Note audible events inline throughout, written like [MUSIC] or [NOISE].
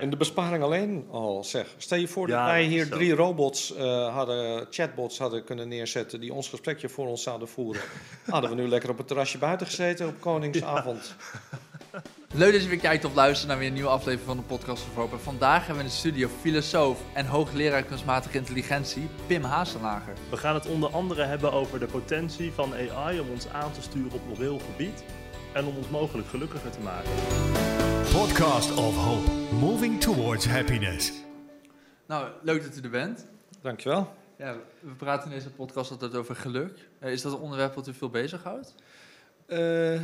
En de besparing alleen al, zeg. Stel je voor dat Ja, wij hier drie robots eh, hadden, chatbots hadden kunnen neerzetten die ons gesprekje voor ons zouden voeren. [LAUGHS] hadden we nu lekker op het terrasje buiten gezeten op Koningsavond. [LAUGHS] Leuk dat je weer kijkt of luistert naar weer een nieuwe aflevering van de podcast van. En Vandaag hebben we in de studio filosoof en hoogleraar kunstmatige intelligentie Pim Hazenager. We gaan het onder andere hebben over de potentie van AI om ons aan te sturen op moreel gebied en om ons mogelijk gelukkiger te maken. Podcast of Hope, moving towards happiness. Nou, leuk dat u er bent. Dankjewel. Ja, we praten in deze podcast altijd over geluk. Eh, Is dat een onderwerp wat u veel bezighoudt? Eh,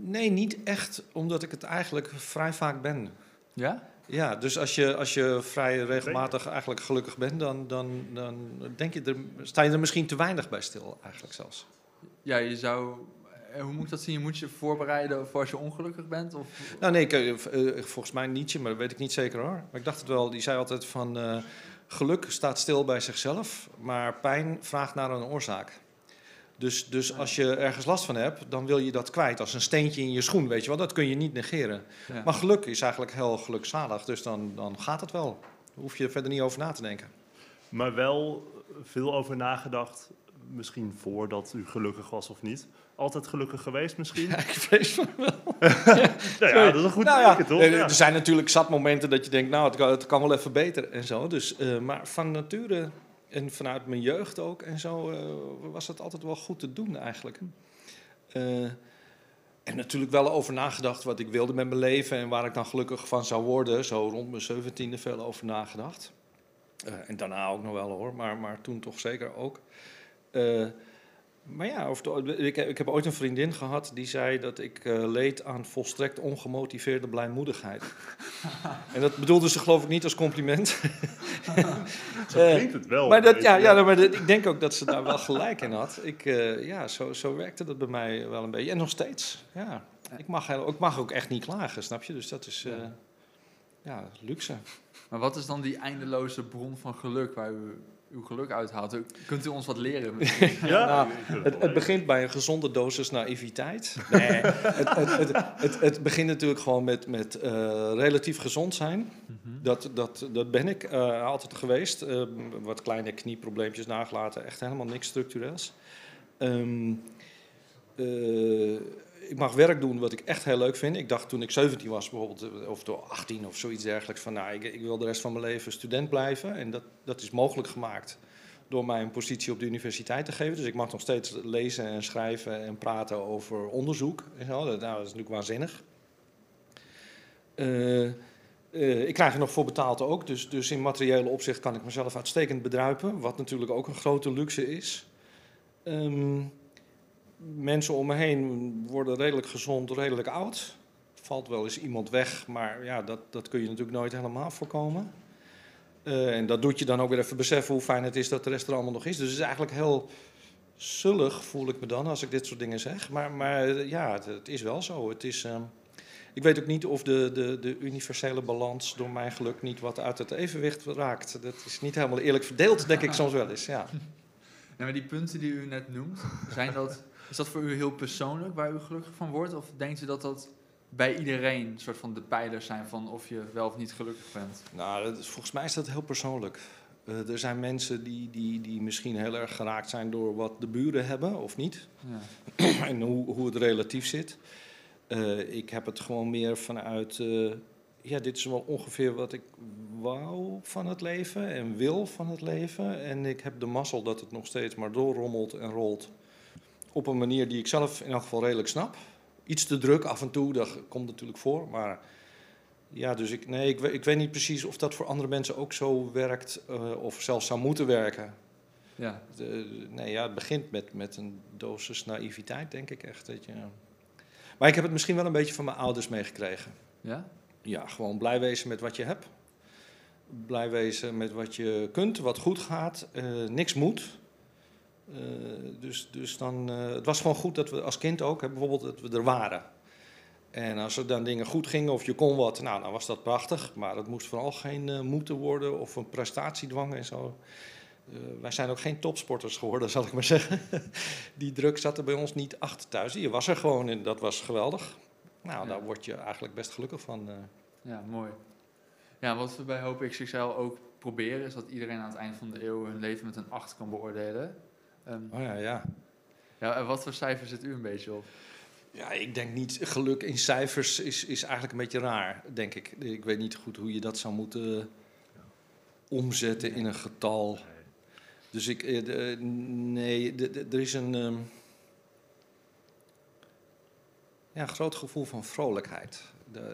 nee, niet echt, omdat ik het eigenlijk vrij vaak ben. Ja? Ja, dus als je, als je vrij regelmatig eigenlijk gelukkig bent, dan, dan, dan denk je er, sta je er misschien te weinig bij stil, eigenlijk zelfs. Ja, je zou... eh, Hoe moet ik dat zien? Je moet je voorbereiden voor als je ongelukkig bent? Of... Nou nee, ik, eh, eh, volgens mij Nietzsche, maar dat weet ik niet zeker hoor. Maar ik dacht het wel, die zei altijd van eh, geluk staat stil bij zichzelf, maar pijn vraagt naar een oorzaak. Dus, dus als je ergens last van hebt, dan wil je dat kwijt. Als een steentje in je schoen, weet je wel, dat kun je niet negeren. Ja. Maar geluk is eigenlijk heel gelukzalig, dus dan, dan gaat het wel. Daar hoef je er verder niet over na te denken. Maar wel veel over nagedacht, misschien voordat u gelukkig was of niet. Altijd gelukkig geweest misschien? [LAUGHS] Ja, ik vrees van wel. [LAUGHS] Nou ja, dat is een goed Nou ja, teken, toch? Ja. Er zijn natuurlijk zat momenten dat je denkt, nou, het kan, het kan wel even beter en zo. Dus, eh, maar van nature en vanuit mijn jeugd ook en zo eh, was het altijd wel goed te doen eigenlijk. Eh, en natuurlijk wel over nagedacht wat ik wilde met mijn leven en waar ik dan gelukkig van zou worden. Zo rond mijn zeventiende veel over nagedacht. Eh, en daarna ook nog wel hoor, maar, maar toen toch zeker ook. Maar ja, over de- ik, ik heb ooit een vriendin gehad die zei dat ik eh, leed aan volstrekt ongemotiveerde blijmoedigheid. [LAUGHS] en dat bedoelde ze geloof ik niet als compliment. [LAUGHS] Zo eh, klinkt het wel. maar dat, ja, ja, maar dat- ik denk ook dat ze daar wel gelijk in had. Ik, eh, ja, zo, zo werkte dat bij mij wel een beetje. En nog steeds. Ja. Ik, mag, heel- ik mag ook echt niet klagen, snap je? Dus dat is eh, ja, luxe. Maar wat is dan die eindeloze bron van geluk waar u uw geluk uithaalt? Kunt u ons wat leren? [LAUGHS] Ja, Nou, Het, het begint bij een gezonde dosis naïviteit. Nee, [LAUGHS] het, het, het, het, het begint natuurlijk gewoon met, met eh, relatief gezond zijn. Dat, dat, dat ben ik eh, altijd geweest. Eh, wat kleine knieprobleempjes nagelaten, echt helemaal niks structureels. Ehm, eh, ik mag werk doen wat ik echt heel leuk vind. Ik dacht toen ik 17 was, bijvoorbeeld, eh, of door 18 of zoiets dergelijks, van nou, ik, ik wil de rest van mijn leven student blijven. En dat, dat is mogelijk gemaakt door mij een positie op de universiteit te geven. Dus ik mag nog steeds lezen en schrijven en praten over onderzoek. En zo. Dat, nou, is natuurlijk waanzinnig. Eh, eh, ik krijg er nog voor betaald ook. Dus, dus in materiële opzicht kan ik mezelf uitstekend bedruipen. Wat natuurlijk ook een grote luxe is. Ehm, mensen om me heen worden redelijk gezond, redelijk oud. Valt wel eens iemand weg, maar ja, dat, dat kun je natuurlijk nooit helemaal voorkomen. Eh, en dat doet je dan ook weer even beseffen hoe fijn het is dat de rest er allemaal nog is. Dus het is eigenlijk heel zullig, voel ik me dan, als ik dit soort dingen zeg. Maar, maar eh, ja, het, het is wel zo. Het is, ehm, ik weet ook niet of de, de, de universele balans door mijn geluk niet wat uit het evenwicht raakt. Dat is niet helemaal eerlijk verdeeld, denk ik [LAUGHS] soms wel eens. Ja. Ja, maar die punten die u net noemt, zijn dat, is dat voor u heel persoonlijk waar u gelukkig van wordt? Of denkt u dat dat bij iedereen een soort van de pijlers zijn van of je wel of niet gelukkig bent? Nou, dat is- volgens mij is dat heel persoonlijk. Eh, er zijn mensen die, die, die misschien heel erg geraakt zijn door wat de buren hebben of niet. Ja. [CLEARS THROAT] en hoe, hoe het relatief zit. Eh, ik heb het gewoon meer vanuit. eh, ja, dit is wel ongeveer wat ik wou van het leven en wil van het leven. En ik heb de mazzel dat het nog steeds maar doorrommelt en rolt. Op een manier die ik zelf in elk geval redelijk snap. Iets te druk af en toe, dat komt natuurlijk voor. Maar ja, dus ik, nee, ik, ik weet niet precies of dat voor andere mensen ook zo werkt. eh, of zelfs zou moeten werken. Ja. De- nee, ja, het begint met, met een dosis naïviteit, denk ik echt. Dat je... Maar ik heb het misschien wel een beetje van mijn ouders meegekregen. Ja? Ja, gewoon blij wezen met wat je hebt. Blij wezen met wat je kunt, wat goed gaat. eh, niks moet. Eh, dus, dus dan, eh, het was gewoon goed dat we als kind ook, hè, bijvoorbeeld, dat we er waren. En als er dan dingen goed gingen of je kon wat, nou, dan was dat prachtig. Maar het moest vooral geen eh, moeten worden of een prestatiedwang en zo. Wij zijn ook geen topsporters geworden, [LAUGHS] zal ik maar zeggen. Die druk zat er bij ons niet achter thuis. Je was er gewoon en dat was geweldig. Nou, Ja. daar word je eigenlijk best gelukkig van. Ja, mooi. Ja, wat we bij Hoop XXL ook proberen, is dat iedereen aan het eind van de eeuw hun leven met een 8 kan beoordelen. Ehm, Oh ja, ja. ja, en wat voor cijfer zit u een beetje op? Ja, ik denk niet. Geluk in cijfers is, is eigenlijk een beetje raar, denk ik. Ik weet niet goed hoe je dat zou moeten omzetten in een getal. Dus ik, eh, nee, er is een ehm, ja, groot gevoel van vrolijkheid.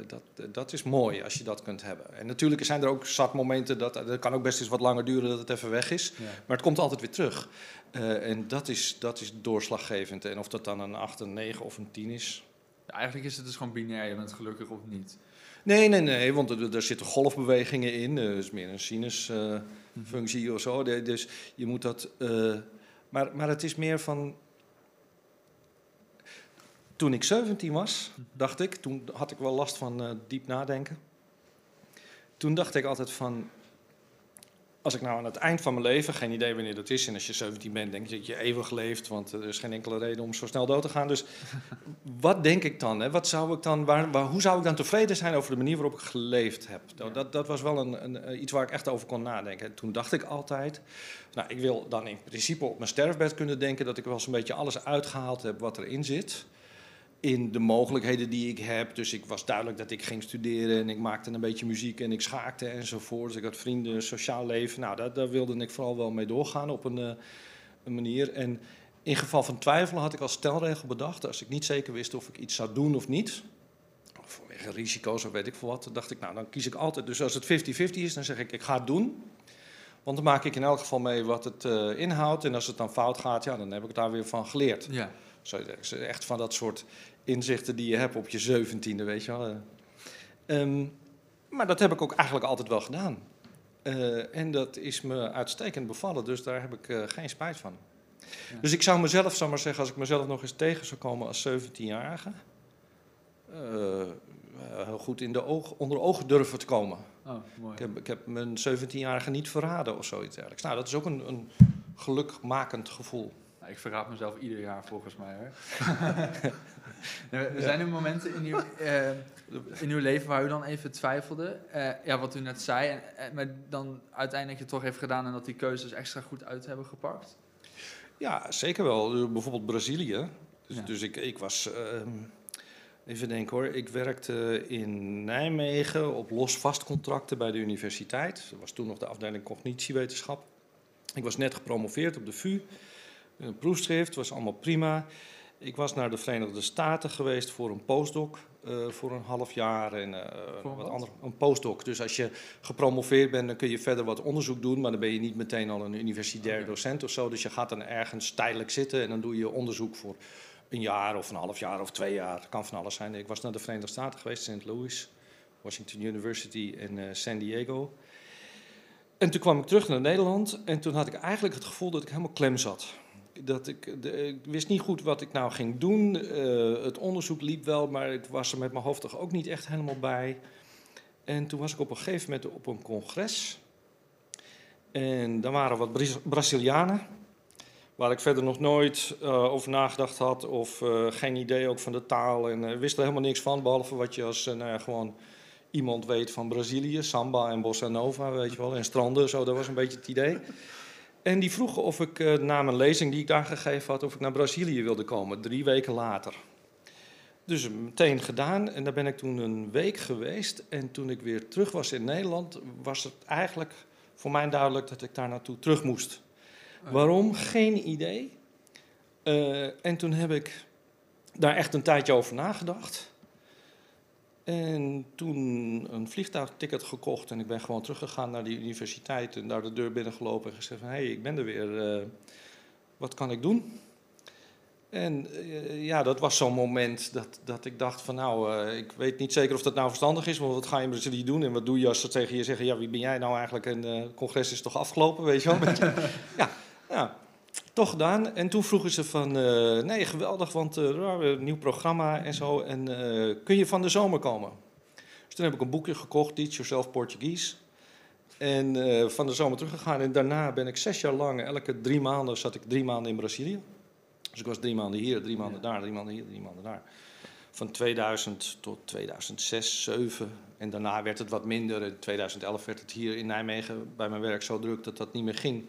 Dat, dat is mooi als je dat kunt hebben. En natuurlijk zijn er ook zat momenten dat kan ook best eens wat langer duren dat het even weg is. Ja. Maar het komt altijd weer terug. Eh, en dat is, dat is doorslaggevend. En of dat dan een 8, een 9 of een 10 is. Ja, eigenlijk is het dus gewoon binair, je bent gelukkig of niet. Nee, nee, nee, want er, er zitten golfbewegingen in. Dat is meer een sinusfunctie of zo. De- Dus je moet dat. eh, maar, maar het is meer van. Toen ik 17 was, dacht ik, toen had ik wel last van eh, diep nadenken. Toen dacht ik altijd van. Als ik nou aan het eind van mijn leven, geen idee wanneer dat is, en als je 17 bent, denk je dat je eeuwig leeft, want er is geen enkele reden om zo snel dood te gaan. Dus wat denk ik dan? Hè? Wat zou ik dan waar, waar- hoe zou ik dan tevreden zijn over de manier waarop ik geleefd heb? Dat, dat, dat was wel een, een, eh, iets waar ik echt over kon nadenken. En toen dacht ik altijd, nou, ik wil dan in principe op mijn sterfbed kunnen denken dat ik wel zo'n beetje alles uitgehaald heb wat erin zit. In de mogelijkheden die ik heb. Dus ik was duidelijk dat ik ging studeren en ik maakte een beetje muziek en ik schaakte enzovoort. Dus ik had vrienden, sociaal leven. Nou, daar, daar wilde ik vooral wel mee doorgaan op een, eh, een manier. En in geval van twijfel had ik als stelregel bedacht, als ik niet zeker wist of ik iets zou doen of niet, of vanwege risico's of weet ik veel wat, dacht ik, nou dan kies ik altijd. Dus als het 50-50 is, dan zeg ik, ik ga het doen. Want dan maak ik in elk geval mee wat het eh, inhoudt. En als het dan fout gaat, ja, dan heb ik daar weer van geleerd. Ja. Zo, echt van dat soort inzichten die je hebt op je zeventiende, weet je wel. Eh, ehm, maar dat heb ik ook eigenlijk altijd wel gedaan. Eh, en dat is me uitstekend bevallen, dus daar heb ik eh, geen spijt van. Ja. Dus ik zou mezelf, zou maar zeggen, als ik mezelf nog eens tegen zou komen als 17-jarige, eh, heel goed in de oog, onder ogen durven te komen. Oh, mooi. Ik heb, ik heb mijn 17-jarige niet verraden of zoiets dergelijks. Nou, dat is ook een, een gelukmakend gevoel. Nou, ik verraad mezelf ieder jaar volgens mij hoor. [LAUGHS] Er zijn er momenten in uw, eh, in uw leven waar u dan even twijfelde. Eh, ja, wat u net zei. En, en, maar dan uiteindelijk het toch heeft gedaan en dat die keuzes extra goed uit hebben gepakt. Ja, zeker wel. Eh, Bijvoorbeeld Brazilië. Dus, Ja. dus ik, ik was. ehm, even denken hoor. Ik werkte in Nijmegen op los-vast contracten bij de universiteit. Dat was toen nog de afdeling cognitiewetenschap. Ik was net gepromoveerd op de VU. Een proefschrift, was allemaal prima. Ik was naar de Verenigde Staten geweest voor een postdoc eh, voor een half jaar. En, eh, wat wat? andere, een postdoc. Dus als je gepromoveerd bent, dan kun je verder wat onderzoek doen. Maar dan ben je niet meteen al een universitair docent of zo. Dus je gaat dan ergens tijdelijk zitten en dan doe je onderzoek voor een jaar of een half jaar of twee jaar. Het kan van alles zijn. Ik was naar de Verenigde Staten geweest, St. Louis, Washington University en eh, San Diego. En toen kwam ik terug naar Nederland en toen had ik eigenlijk het gevoel dat ik helemaal klem zat. Dat ik, de, wist niet goed wat ik nou ging doen. Eh, het onderzoek liep wel, maar ik was er met mijn hoofd toch ook niet echt helemaal bij. En toen was ik op een gegeven moment op een congres. En daar waren wat Braz- Brazilianen, waar ik verder nog nooit eh, over nagedacht had. Of eh, geen idee ook van de taal. En wist er helemaal niks van, behalve wat je als nou ja, gewoon iemand weet van Brazilië. Samba en bossa nova, weet je wel. En stranden, zo, dat was een beetje het idee. En die vroegen of ik eh, na mijn lezing die ik daar gegeven had, of ik naar Brazilië wilde komen, drie weken later. Dus meteen gedaan en daar ben ik toen een week geweest. En toen ik weer terug was in Nederland, was het eigenlijk voor mij duidelijk dat ik daar naartoe terug moest. Waarom? Geen idee. Eh, en toen heb ik daar echt een tijdje over nagedacht. En toen een vliegtuigticket gekocht en ik ben gewoon teruggegaan naar die universiteit en daar de deur binnengelopen en gezegd van hé, hey, ik ben er weer, eh, wat kan ik doen? En eh, ja, dat was zo'n moment dat, dat ik dacht van nou, eh, ik weet niet zeker of dat nou verstandig is, want wat ga je in Brazilië doen en wat doe je als ze tegen je zeggen, ja wie ben jij nou eigenlijk en het congres is toch afgelopen, weet je wel? [LAUGHS] Ja, ja, toch gedaan. En toen vroegen ze van, eh, nee geweldig, want we hebben een nieuw programma en zo en eh, kun je van de zomer komen? Dus toen heb ik een boekje gekocht, Teach Yourself Portuguese. En van de zomer teruggegaan. En daarna ben ik zes jaar lang, elke drie maanden zat ik drie maanden in Brazilië. Dus ik was drie maanden hier, drie maanden daar, drie maanden hier, drie maanden daar. van 2000 tot 2006, 2007. En daarna werd het wat minder. In 2011 werd het hier in Nijmegen bij mijn werk zo druk dat dat niet meer ging.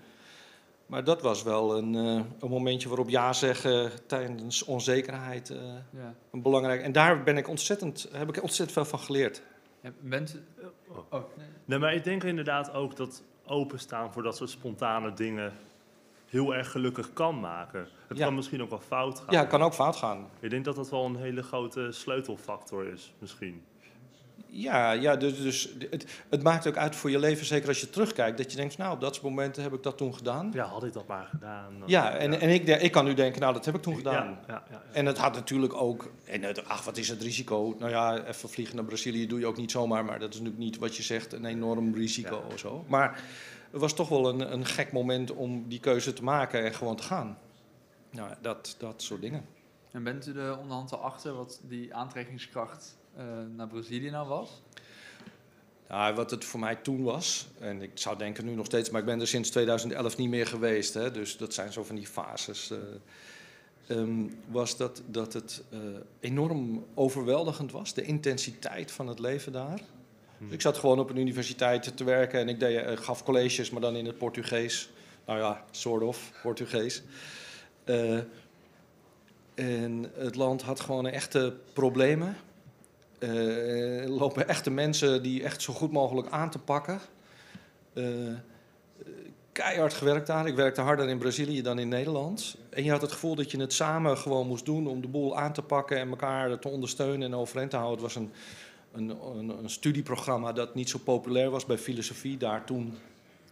Maar dat was wel een, eh, een momentje waarop ja zeggen tijdens onzekerheid eh, Ja. een belangrijk. En daar ben ik ontzettend, heb ik ontzettend veel van geleerd. Ja, Bent u... Oh, nee. Nee, maar ik denk inderdaad ook dat openstaan voor dat soort spontane dingen heel erg gelukkig kan maken. Het Ja. kan misschien ook wel fout gaan. Ja, het kan ook fout gaan. Ik denk dat dat wel een hele grote sleutelfactor is, misschien. Ja, ja dus, dus het, het maakt ook uit voor je leven, zeker als je terugkijkt, dat je denkt, nou, op dat soort momenten heb ik dat toen gedaan. Ja, had ik dat maar gedaan. dan- Ja, en, en ik, ik kan nu denken, nou, dat heb ik toen gedaan. Ja, ja, ja, ja. En het had natuurlijk ook, en het, ach, wat is het risico? Nou ja, even vliegen naar Brazilië doe je ook niet zomaar, maar dat is natuurlijk niet wat je zegt, een enorm risico Ja. of zo. Maar het was toch wel een, een gek moment om die keuze te maken en gewoon te gaan. Nou, dat, dat soort dingen. En bent u er onderhand al achter wat die aantrekkingskracht naar Brazilië nou was? Nou, wat het voor mij toen was, en ik zou denken nu nog steeds, maar ik ben er sinds 2011 niet meer geweest, hè, dus dat zijn zo van die fases. eh, ehm, was dat, dat het eh, enorm overweldigend was, de intensiteit van het leven daar. Hm. Ik zat gewoon op een universiteit te werken en ik deed, eh, gaf colleges, maar dan in het Portugees. Nou ja, soort of Portugees. Eh, en het land had gewoon echte problemen. Eh, lopen echte mensen die echt zo goed mogelijk aan te pakken. Eh, keihard gewerkt daar. Ik werkte harder in Brazilië dan in Nederland. En je had het gevoel dat je het samen gewoon moest doen om de boel aan te pakken en elkaar te ondersteunen en overeind te houden. Het was een, een, een studieprogramma dat niet zo populair was bij filosofie daar toen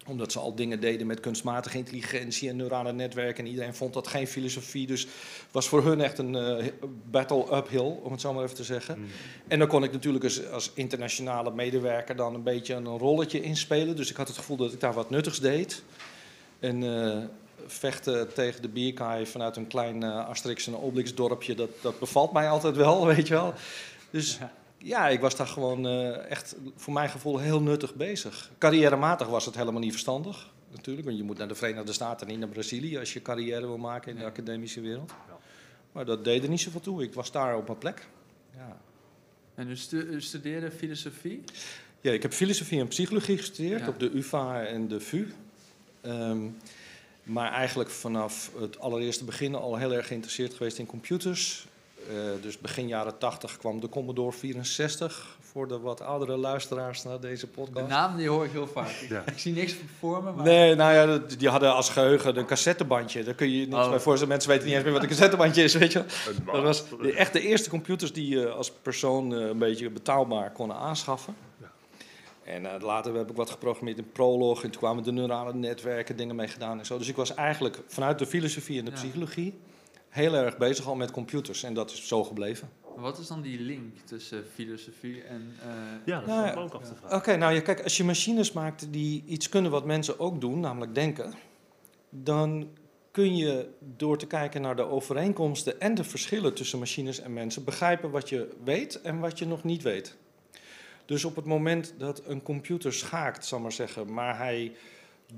omdat ze al dingen deden met kunstmatige intelligentie en neurale netwerken. En iedereen vond dat geen filosofie. Dus was voor hun echt een eh, battle uphill, om het zo maar even te zeggen. Hm. En dan kon ik natuurlijk als, als internationale medewerker dan een beetje een rolletje inspelen. Dus ik had het gevoel dat ik daar wat nuttigs deed. En eh, vechten tegen de bierkaai vanuit een klein eh Asterix en Obelix dorpje, dat, dat bevalt mij altijd wel, [LAUGHS] weet je wel. Dus Ja. Ja, ik was daar gewoon eh, echt voor mijn gevoel heel nuttig bezig. Carrièrematig was het helemaal niet verstandig, natuurlijk. Want je moet naar de Verenigde Staten en niet naar Brazilië als je carrière wil maken in de academische wereld. Ja. Maar dat deed er niet zoveel toe. Ik was daar op mijn plek. Ja. En u, stu- u studeerde filosofie? Ja, ik heb filosofie en psychologie gestudeerd Ja. op de UvA en de VU. Ehm, maar eigenlijk vanaf het allereerste begin al heel erg geïnteresseerd geweest in computers. Eh, dus begin jaren 80 kwam de Commodore 64 voor de wat oudere luisteraars naar deze De podcast. naam die hoor ik heel vaak. Ik, Ja. ik zie niks voor me, maar... Nee, nou ja, die hadden als geheugen een cassettebandje. Daar kun je je niks Oh. bij voorstellen. Mensen weten niet eens meer wat een cassettebandje is, weet je Dat was de, echt de eerste computers die je als persoon eh, een beetje betaalbaar konden aanschaffen. Ja. En eh, later heb ik wat geprogrammeerd in Prolog. En toen kwamen de neurale netwerken, dingen mee gedaan en zo. Dus ik was eigenlijk vanuit de filosofie en de Ja. psychologie heel erg bezig al met computers. En dat is zo gebleven. Wat is dan die link tussen filosofie en... eh, Ja, dat Nou ik ja. ook af te Oké, vragen. nou ja, kijk, als je machines maakt die iets kunnen wat mensen ook doen, namelijk denken, dan kun je door te kijken naar de overeenkomsten en de verschillen tussen machines en mensen begrijpen wat je weet en wat je nog niet weet. Dus op het moment dat een computer schaakt, zal ik maar zeggen, maar hij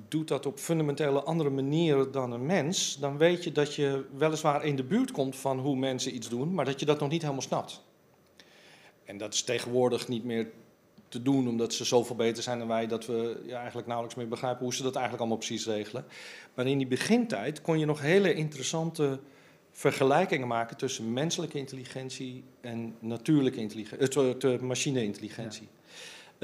doet dat op fundamentele andere manieren dan een mens, dan weet je dat je weliswaar in de buurt komt van hoe mensen iets doen, maar dat je dat nog niet helemaal snapt. En dat is tegenwoordig niet meer te doen, omdat ze zoveel beter zijn dan wij, dat we ja, eigenlijk nauwelijks meer begrijpen hoe ze dat eigenlijk allemaal precies regelen. Maar in die begintijd kon je nog hele interessante vergelijkingen maken tussen menselijke intelligentie en natuurlijke intelligentie, machine-intelligentie.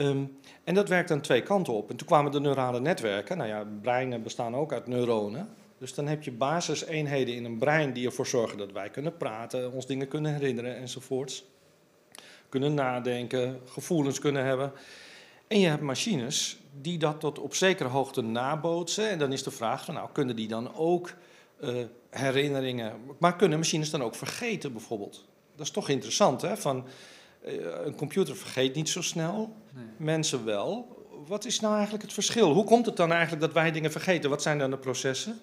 Ehm, en dat werkt aan twee kanten op. En toen kwamen de neurale netwerken. Nou ja, breinen bestaan ook uit neuronen. Dus dan heb je basiseenheden in een brein die ervoor zorgen dat wij kunnen praten, ons dingen kunnen herinneren enzovoorts. Kunnen nadenken, gevoelens kunnen hebben. En je hebt machines die dat tot op zekere hoogte nabootsen. En dan is de vraag van, nou, kunnen die dan ook eh, herinneringen... Maar kunnen machines dan ook vergeten bijvoorbeeld? Dat is toch interessant, hè? Van, een computer vergeet niet zo snel, nee. mensen wel. Wat is nou eigenlijk het verschil? Hoe komt het dan eigenlijk dat wij dingen vergeten? Wat zijn dan de processen?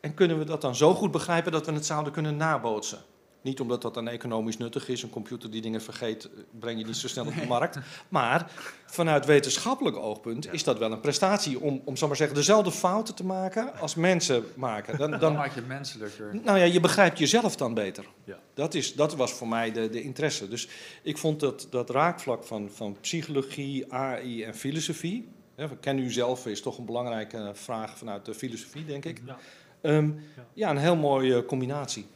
En kunnen we dat dan zo goed begrijpen dat we het zouden kunnen nabootsen? Niet omdat dat dan economisch nuttig is. Een computer die dingen vergeet, eh, breng je niet zo snel op de markt. Maar vanuit wetenschappelijk oogpunt is dat wel een prestatie om, om zal maar zeggen, dezelfde fouten te maken als mensen maken. Dan, Dan dan, maak je menselijker. nou ja, je begrijpt jezelf dan beter. Ja. Dat, is, dat was voor mij de, de interesse. Dus ik vond dat, dat raakvlak van, van psychologie, AI en filosofie. Hè, ken u zelf is toch een belangrijke vraag vanuit de filosofie, denk ik. Ja. Ja. ja, een heel mooie combinatie.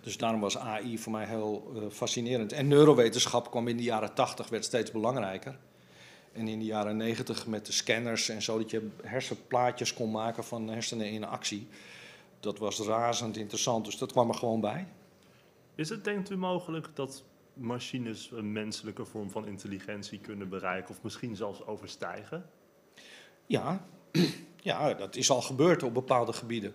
Dus daarom was AI voor mij heel eh, fascinerend. En neurowetenschap kwam in de jaren 80, werd steeds belangrijker. En in de jaren 90 met de scanners en zo, dat je hersenplaatjes kon maken van hersenen in actie. Dat was razend interessant, dus dat kwam er gewoon bij. Is het, denkt u, mogelijk dat machines een menselijke vorm van intelligentie kunnen bereiken of misschien zelfs overstijgen? Ja, [CLEARS THROAT] ja, dat is al gebeurd op bepaalde gebieden.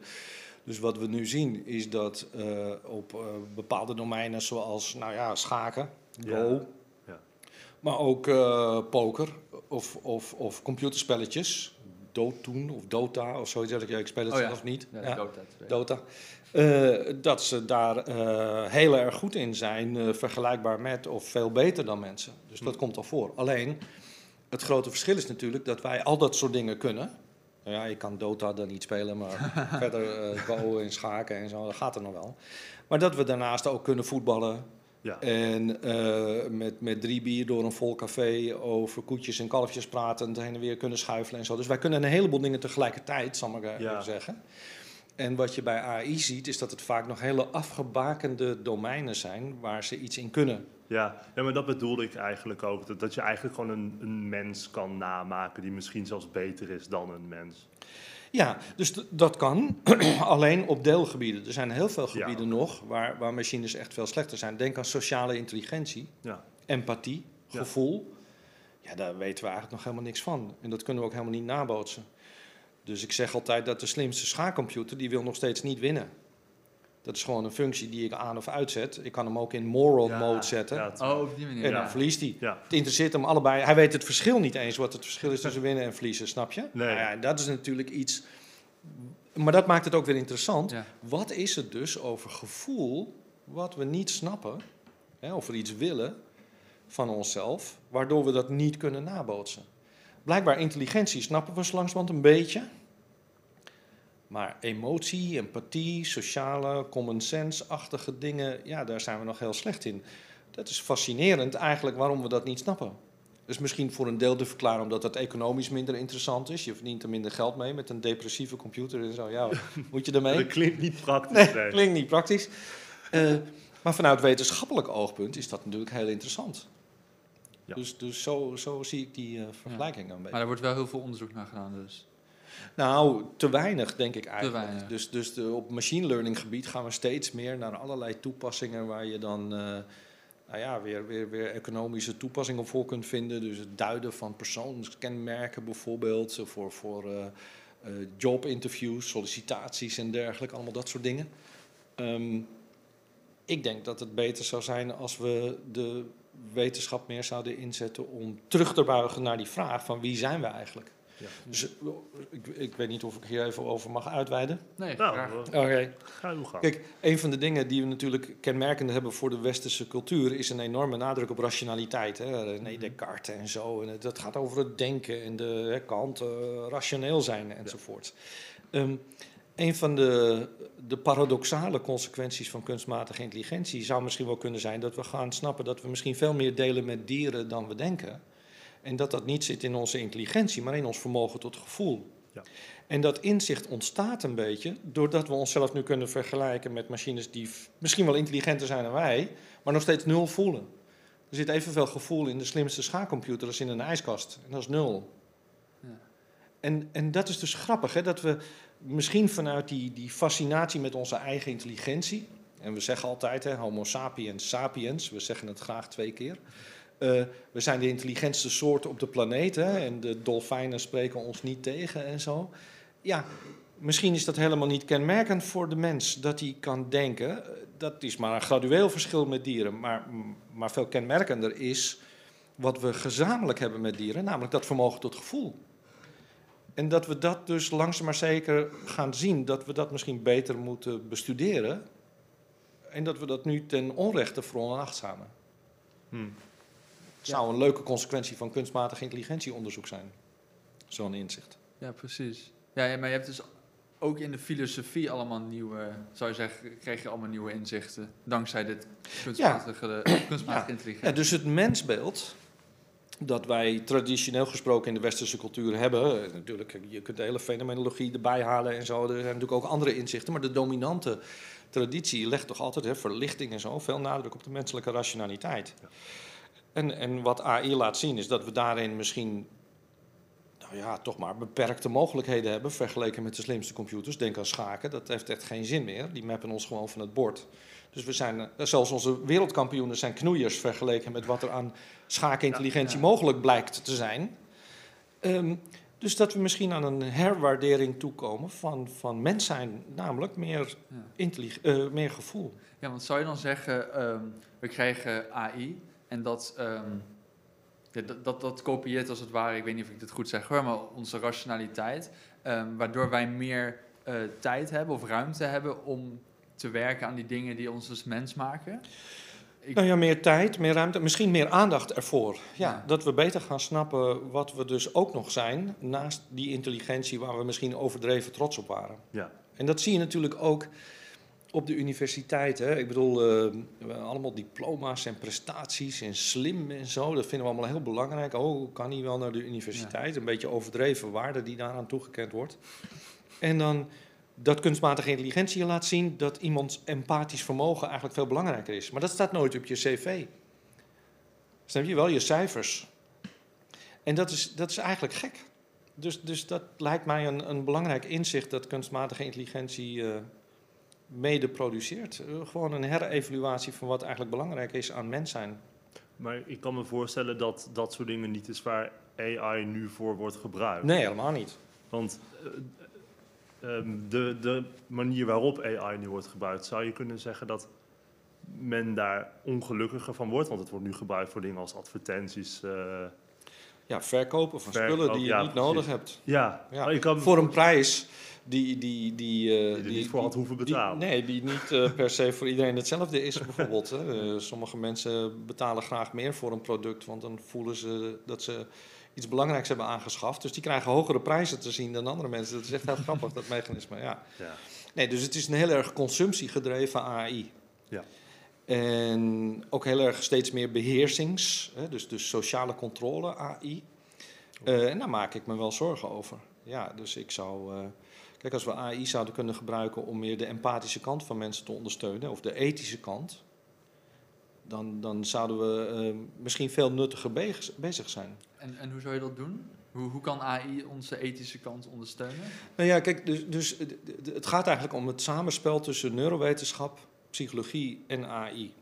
Dus wat we nu zien is dat eh, op eh, bepaalde domeinen zoals nou ja, schaken, Go, ja. maar ook eh, poker of, of, of computerspelletjes, Dotun of Dota of zoiets. Ja, ik speel het Oh ja. niet. Ja. Dota 2. Dota. Dat ze daar heel erg goed in zijn, vergelijkbaar met of veel beter dan mensen. Dus dat Hm. komt al voor. Alleen, het grote verschil is natuurlijk dat wij al dat soort dingen kunnen. Nou ja, ik kan Dota dan niet spelen, maar [LAUGHS] verder eh go en schaken en zo, dat gaat er nog wel. Maar dat we daarnaast ook kunnen voetballen Ja. en eh, met, met drie bier door een vol café over koetjes en kalfjes praten, heen en weer kunnen schuifelen en zo. Dus wij kunnen een heleboel dingen tegelijkertijd, zal ik maar Ja. zeggen. En wat je bij AI ziet, is dat het vaak nog hele afgebakende domeinen zijn waar ze iets in kunnen. Ja, ja, maar dat bedoelde ik eigenlijk ook. Dat, dat je eigenlijk gewoon een, een mens kan namaken die misschien zelfs beter is dan een mens. Ja, dus dat kan, [CLEARS THROAT] alleen op deelgebieden. Er zijn heel veel Ja. gebieden nog waar, waar machines echt veel slechter zijn. Denk aan sociale intelligentie, Ja, empathie, Ja. gevoel. Ja, daar weten we eigenlijk nog helemaal niks van. En dat kunnen we ook helemaal niet nabootsen. Dus ik zeg altijd dat de slimste schaakcomputer, die wil nog steeds niet winnen. Dat is gewoon een functie die ik aan of uitzet. Ik kan hem ook in moral Ja, mode zetten. Ja, Oh, op die manier. en ja. dan verliest hij. ja. Het interesseert hem allebei. Hij weet het verschil niet eens wat het verschil is tussen [LAUGHS] winnen en verliezen, snap je? Nee. Nou ja, dat is natuurlijk iets. Maar dat maakt het ook weer interessant. Ja. Wat is het dus over gevoel wat we niet snappen, hè, of we iets willen van onszelf, waardoor we dat niet kunnen nabootsen? Blijkbaar intelligentie snappen we zo langzamerhand een beetje. Maar emotie, empathie, sociale, common sense-achtige dingen, ja, daar zijn we nog heel slecht in. Dat is fascinerend eigenlijk waarom we dat niet snappen. Dus misschien voor een deel te verklaren omdat het economisch minder interessant is. Je verdient er minder geld mee met een depressieve computer en zo. Ja, [LAUGHS] moet je ermee? Dat klinkt niet praktisch. Nee, nee. klinkt niet praktisch. Eh, maar vanuit wetenschappelijk oogpunt is dat natuurlijk heel interessant. Ja. Dus, dus zo, zo zie ik die eh, vergelijking een beetje. Maar er wordt wel heel veel onderzoek naar gedaan, dus. Nou, te weinig denk ik eigenlijk. weinig. Dus, dus de, op machine learning gebied gaan we steeds meer naar allerlei toepassingen waar je dan eh, nou ja, weer, weer, weer economische toepassingen voor kunt vinden. Dus het duiden van persoonskenmerken bijvoorbeeld voor, voor eh, eh, jobinterviews, sollicitaties en dergelijke, allemaal dat soort dingen. Ehm, ik denk dat het beter zou zijn als we de wetenschap meer zouden inzetten om terug te buigen naar die vraag van wie zijn we eigenlijk? Ja. Dus, eh, ik, ik weet niet of ik hier even over mag uitweiden. Nee, Nou, eh, Oké. ga uw gang. Kijk, een van de dingen die we natuurlijk kenmerkend hebben voor de westerse cultuur is een enorme nadruk op rationaliteit. Hè? René Descartes en zo. En dat gaat over het denken en de hè, Kant, eh, rationeel zijn enzovoort. Ehm, een van de, de paradoxale consequenties van kunstmatige intelligentie zou misschien wel kunnen zijn dat we gaan snappen dat we misschien veel meer delen met dieren dan we denken. En dat dat niet zit in onze intelligentie, maar in ons vermogen tot gevoel. Ja. En dat inzicht ontstaat een beetje doordat we onszelf nu kunnen vergelijken met machines die misschien wel intelligenter zijn dan wij, maar nog steeds nul voelen. Er zit evenveel gevoel in de slimste schaakcomputer als in een ijskast. En dat is nul. Ja. En, en dat is dus grappig, hè? dat we misschien vanuit die, die fascinatie met onze eigen intelligentie, en we zeggen altijd, hè, homo sapiens sapiens, we zeggen het graag twee keer. Eh, we zijn de intelligentste soort op de planeet hè, en de dolfijnen spreken ons niet tegen en zo. Ja, misschien is dat helemaal niet kenmerkend voor de mens dat hij kan denken. Dat is maar een gradueel verschil met dieren. Maar, maar veel kenmerkender is wat we gezamenlijk hebben met dieren, namelijk dat vermogen tot gevoel. En dat we dat dus langzaam maar zeker gaan zien, dat we dat misschien beter moeten bestuderen. En dat we dat nu ten onrechte veronachtzamen. Hm. Zou een leuke consequentie van kunstmatig intelligentieonderzoek zijn. Zo'n inzicht. Ja, precies. Ja, ja, maar je hebt dus ook in de filosofie allemaal nieuwe, zou je zeggen, kreeg je allemaal nieuwe inzichten. Dankzij dit kunstmatige, [CLEARS THROAT] kunstmatige Ja, intelligentie. dus het mensbeeld dat wij traditioneel gesproken in de westerse cultuur hebben. eh, Natuurlijk, je kunt de hele fenomenologie erbij halen en zo. Er zijn natuurlijk ook andere inzichten. Maar de dominante traditie legt toch altijd hè, verlichting en zo veel nadruk op de menselijke rationaliteit. Ja. En, en wat AI laat zien is dat we daarin misschien. Nou ja, toch maar beperkte mogelijkheden hebben vergeleken met de slimste computers. Denk aan schaken, dat heeft echt geen zin meer. Die mappen ons gewoon van het bord. Dus we zijn, eh, zelfs onze wereldkampioenen zijn knoeiers vergeleken met wat er aan schaakintelligentie Ja, ja. mogelijk blijkt te zijn. Ehm, dus dat we misschien aan een herwaardering toekomen van, van mens zijn, namelijk meer, Ja. eh, meer gevoel. Ja, want zou je dan zeggen, ehm, we krijgen AI en dat, ehm, ja, dat, dat, dat kopieert als het ware, ik weet niet of ik dit goed zeg hoor, maar onze rationaliteit, ehm, waardoor wij meer eh, tijd hebben of ruimte hebben om te werken aan die dingen die ons als mens maken. Ik- Nou ja, meer tijd, meer ruimte, misschien meer aandacht ervoor. Ja, Ja. Dat we beter gaan snappen wat we dus ook nog zijn, naast die intelligentie waar we misschien overdreven trots op waren. Ja. En dat zie je natuurlijk ook op de universiteit. Hè. Ik bedoel, eh, allemaal diploma's en prestaties en slim en zo. Dat vinden we allemaal heel belangrijk. Oh, kan hij wel naar de universiteit? Een beetje overdreven waarde die daaraan toegekend wordt. En dan dat kunstmatige intelligentie laat zien dat iemands empathisch vermogen eigenlijk veel belangrijker is. Maar dat staat nooit op je cv. Snap je wel, je cijfers. En dat is, dat is eigenlijk gek. Dus, dus dat lijkt mij een, een belangrijk inzicht dat kunstmatige intelligentie eh, mede produceert. Eh, gewoon een herevaluatie van wat eigenlijk belangrijk is aan mens zijn. Maar ik kan me voorstellen dat dat soort dingen niet is waar AI nu voor wordt gebruikt. Nee, helemaal niet. Want eh, ehm, de, de manier waarop AI nu wordt gebruikt, zou je kunnen zeggen dat men daar ongelukkiger van wordt? Want het wordt nu gebruikt voor dingen als advertenties. eh, Ja, verkopen van spullen die je ja, niet precies. nodig hebt. ja, Ja, kan Voor een prijs die, die, die, eh, er niet voor had hoeven die- betalen. nee, die niet eh, per se voor iedereen hetzelfde is, [LAUGHS] bijvoorbeeld. Hè. Eh, sommige mensen betalen graag meer voor een product, want dan voelen ze dat ze iets belangrijks hebben aangeschaft. Dus die krijgen hogere prijzen te zien dan andere mensen. Dat is echt heel [LAUGHS] grappig, dat mechanisme. Ja. Ja. Nee, dus het is een heel erg consumptiegedreven AI. Ja. En ook heel erg steeds meer beheersings, hè, dus, dus sociale controle AI. Eh, en daar maak ik me wel zorgen over. Ja, dus ik zou. Kijk, als we AI zouden kunnen gebruiken om meer de empathische kant van mensen te ondersteunen, of de ethische kant, dan, dan zouden we eh, misschien veel nuttiger bezig, zijn. En, en hoe zou je dat doen? Hoe, hoe kan AI onze ethische kant ondersteunen? Nou ja, kijk, dus, dus het gaat eigenlijk om het samenspel tussen neurowetenschap, psychologie en AI.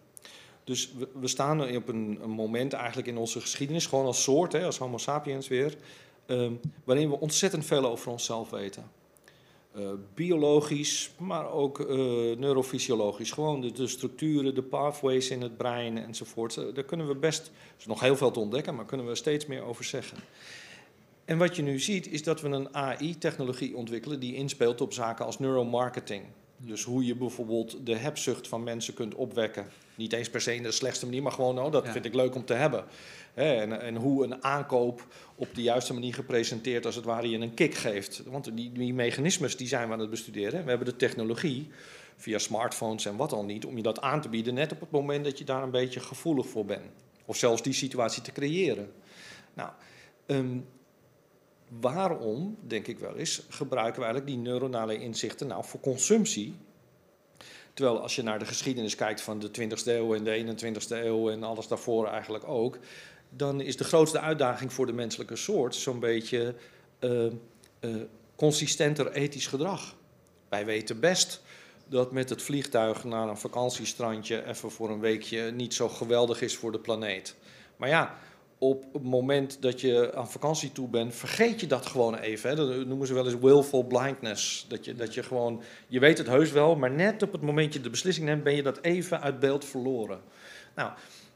Dus we, we staan op een, een moment eigenlijk in onze geschiedenis, gewoon als soort, hè, als Homo sapiens weer, ehm, waarin we ontzettend veel over onszelf weten. Eh, biologisch, maar ook eh, neurofysiologisch. Gewoon de, structuren, de pathways in het brein enzovoort. Eh, Daar kunnen we best, er is nog heel veel te ontdekken, maar kunnen we steeds meer over zeggen. En wat je nu ziet, is dat we een AI-technologie ontwikkelen die inspeelt op zaken als neuromarketing. Dus hoe je bijvoorbeeld de hebzucht van mensen kunt opwekken. Niet eens per se in de slechtste manier, maar gewoon, oh, dat Ja. vind ik leuk om te hebben. Hè, en, en hoe een aankoop op de juiste manier gepresenteerd, als het ware, je een kick geeft. Want die, die mechanismes die zijn we aan het bestuderen. We hebben de technologie, via smartphones en wat al niet, om je dat aan te bieden, net op het moment dat je daar een beetje gevoelig voor bent. Of zelfs die situatie te creëren. Nou, ehm, waarom, denk ik wel eens, gebruiken we eigenlijk die neuronale inzichten nou voor consumptie? Terwijl als je naar de geschiedenis kijkt van de 20e eeuw en de 21e eeuw en alles daarvoor eigenlijk ook, dan is de grootste uitdaging voor de menselijke soort zo'n beetje eh, eh, consistenter ethisch gedrag. Wij weten best dat met het vliegtuig naar een vakantiestrandje even voor een weekje niet zo geweldig is voor de planeet. Maar ja, op het moment dat je aan vakantie toe bent, vergeet je dat gewoon even. Hè. Dat noemen ze wel eens willful blindness. Dat je, dat je gewoon, je weet het heus wel, maar net op het moment dat je de beslissing neemt, ben je dat even uit beeld verloren. Nou,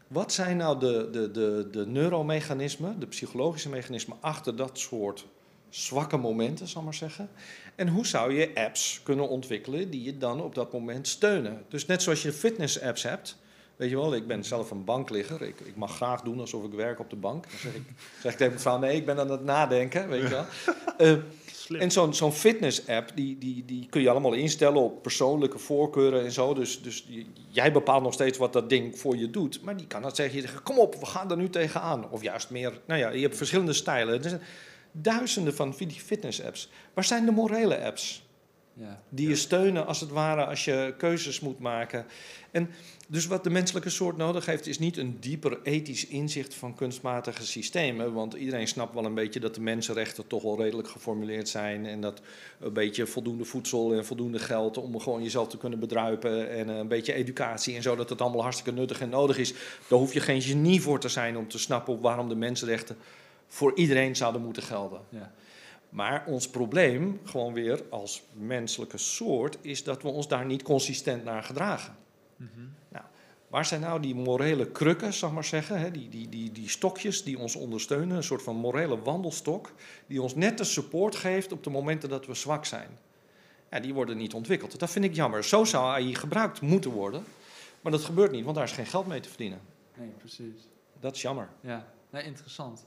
wat zijn nou de, de, de, de neuromechanismen, de psychologische mechanismen achter dat soort zwakke momenten, zal ik maar zeggen. En hoe zou je apps kunnen ontwikkelen die je dan op dat moment steunen? Dus net zoals je fitness-apps hebt. Weet je wel, ik ben zelf een bankligger. Ik, ik mag graag doen alsof ik werk op de bank. Dan zeg ik, zeg ik tegen mijn vrouw, nee, ik ben aan het nadenken, weet je wel. Eh, en zo'n zo'n fitness-app, die, die, die kun je allemaal instellen op persoonlijke voorkeuren en zo. Dus, dus jij bepaalt nog steeds wat dat ding voor je doet. Maar die kan dat zeggen, je zegt, kom op, we gaan er nu tegenaan. Of juist meer, nou ja, je hebt verschillende stijlen. Er zijn duizenden van die fitness-apps. Waar zijn de morele apps? Ja. Die je steunen als het ware als je keuzes moet maken. En dus wat de menselijke soort nodig heeft, is niet een dieper ethisch inzicht van kunstmatige systemen. Want iedereen snapt wel een beetje dat de mensenrechten toch wel redelijk geformuleerd zijn. En dat een beetje voldoende voedsel en voldoende geld om gewoon jezelf te kunnen bedruipen. En een beetje educatie en zo, dat het allemaal hartstikke nuttig en nodig is. Daar hoef je geen genie voor te zijn om te snappen waarom de mensenrechten voor iedereen zouden moeten gelden. Ja. Maar ons probleem, gewoon weer als menselijke soort, is dat we ons daar niet consistent naar gedragen. Mhm. Waar zijn nou die morele krukken, zal ik maar zeggen, hè? Die, die, die, die stokjes die ons ondersteunen, een soort van morele wandelstok, die ons net de support geeft op de momenten dat we zwak zijn. Ja, die worden niet ontwikkeld. Dat vind ik jammer. Zo zou AI gebruikt moeten worden, maar dat gebeurt niet, want daar is geen geld mee te verdienen. Nee, precies. Dat is jammer. Ja, nee, interessant.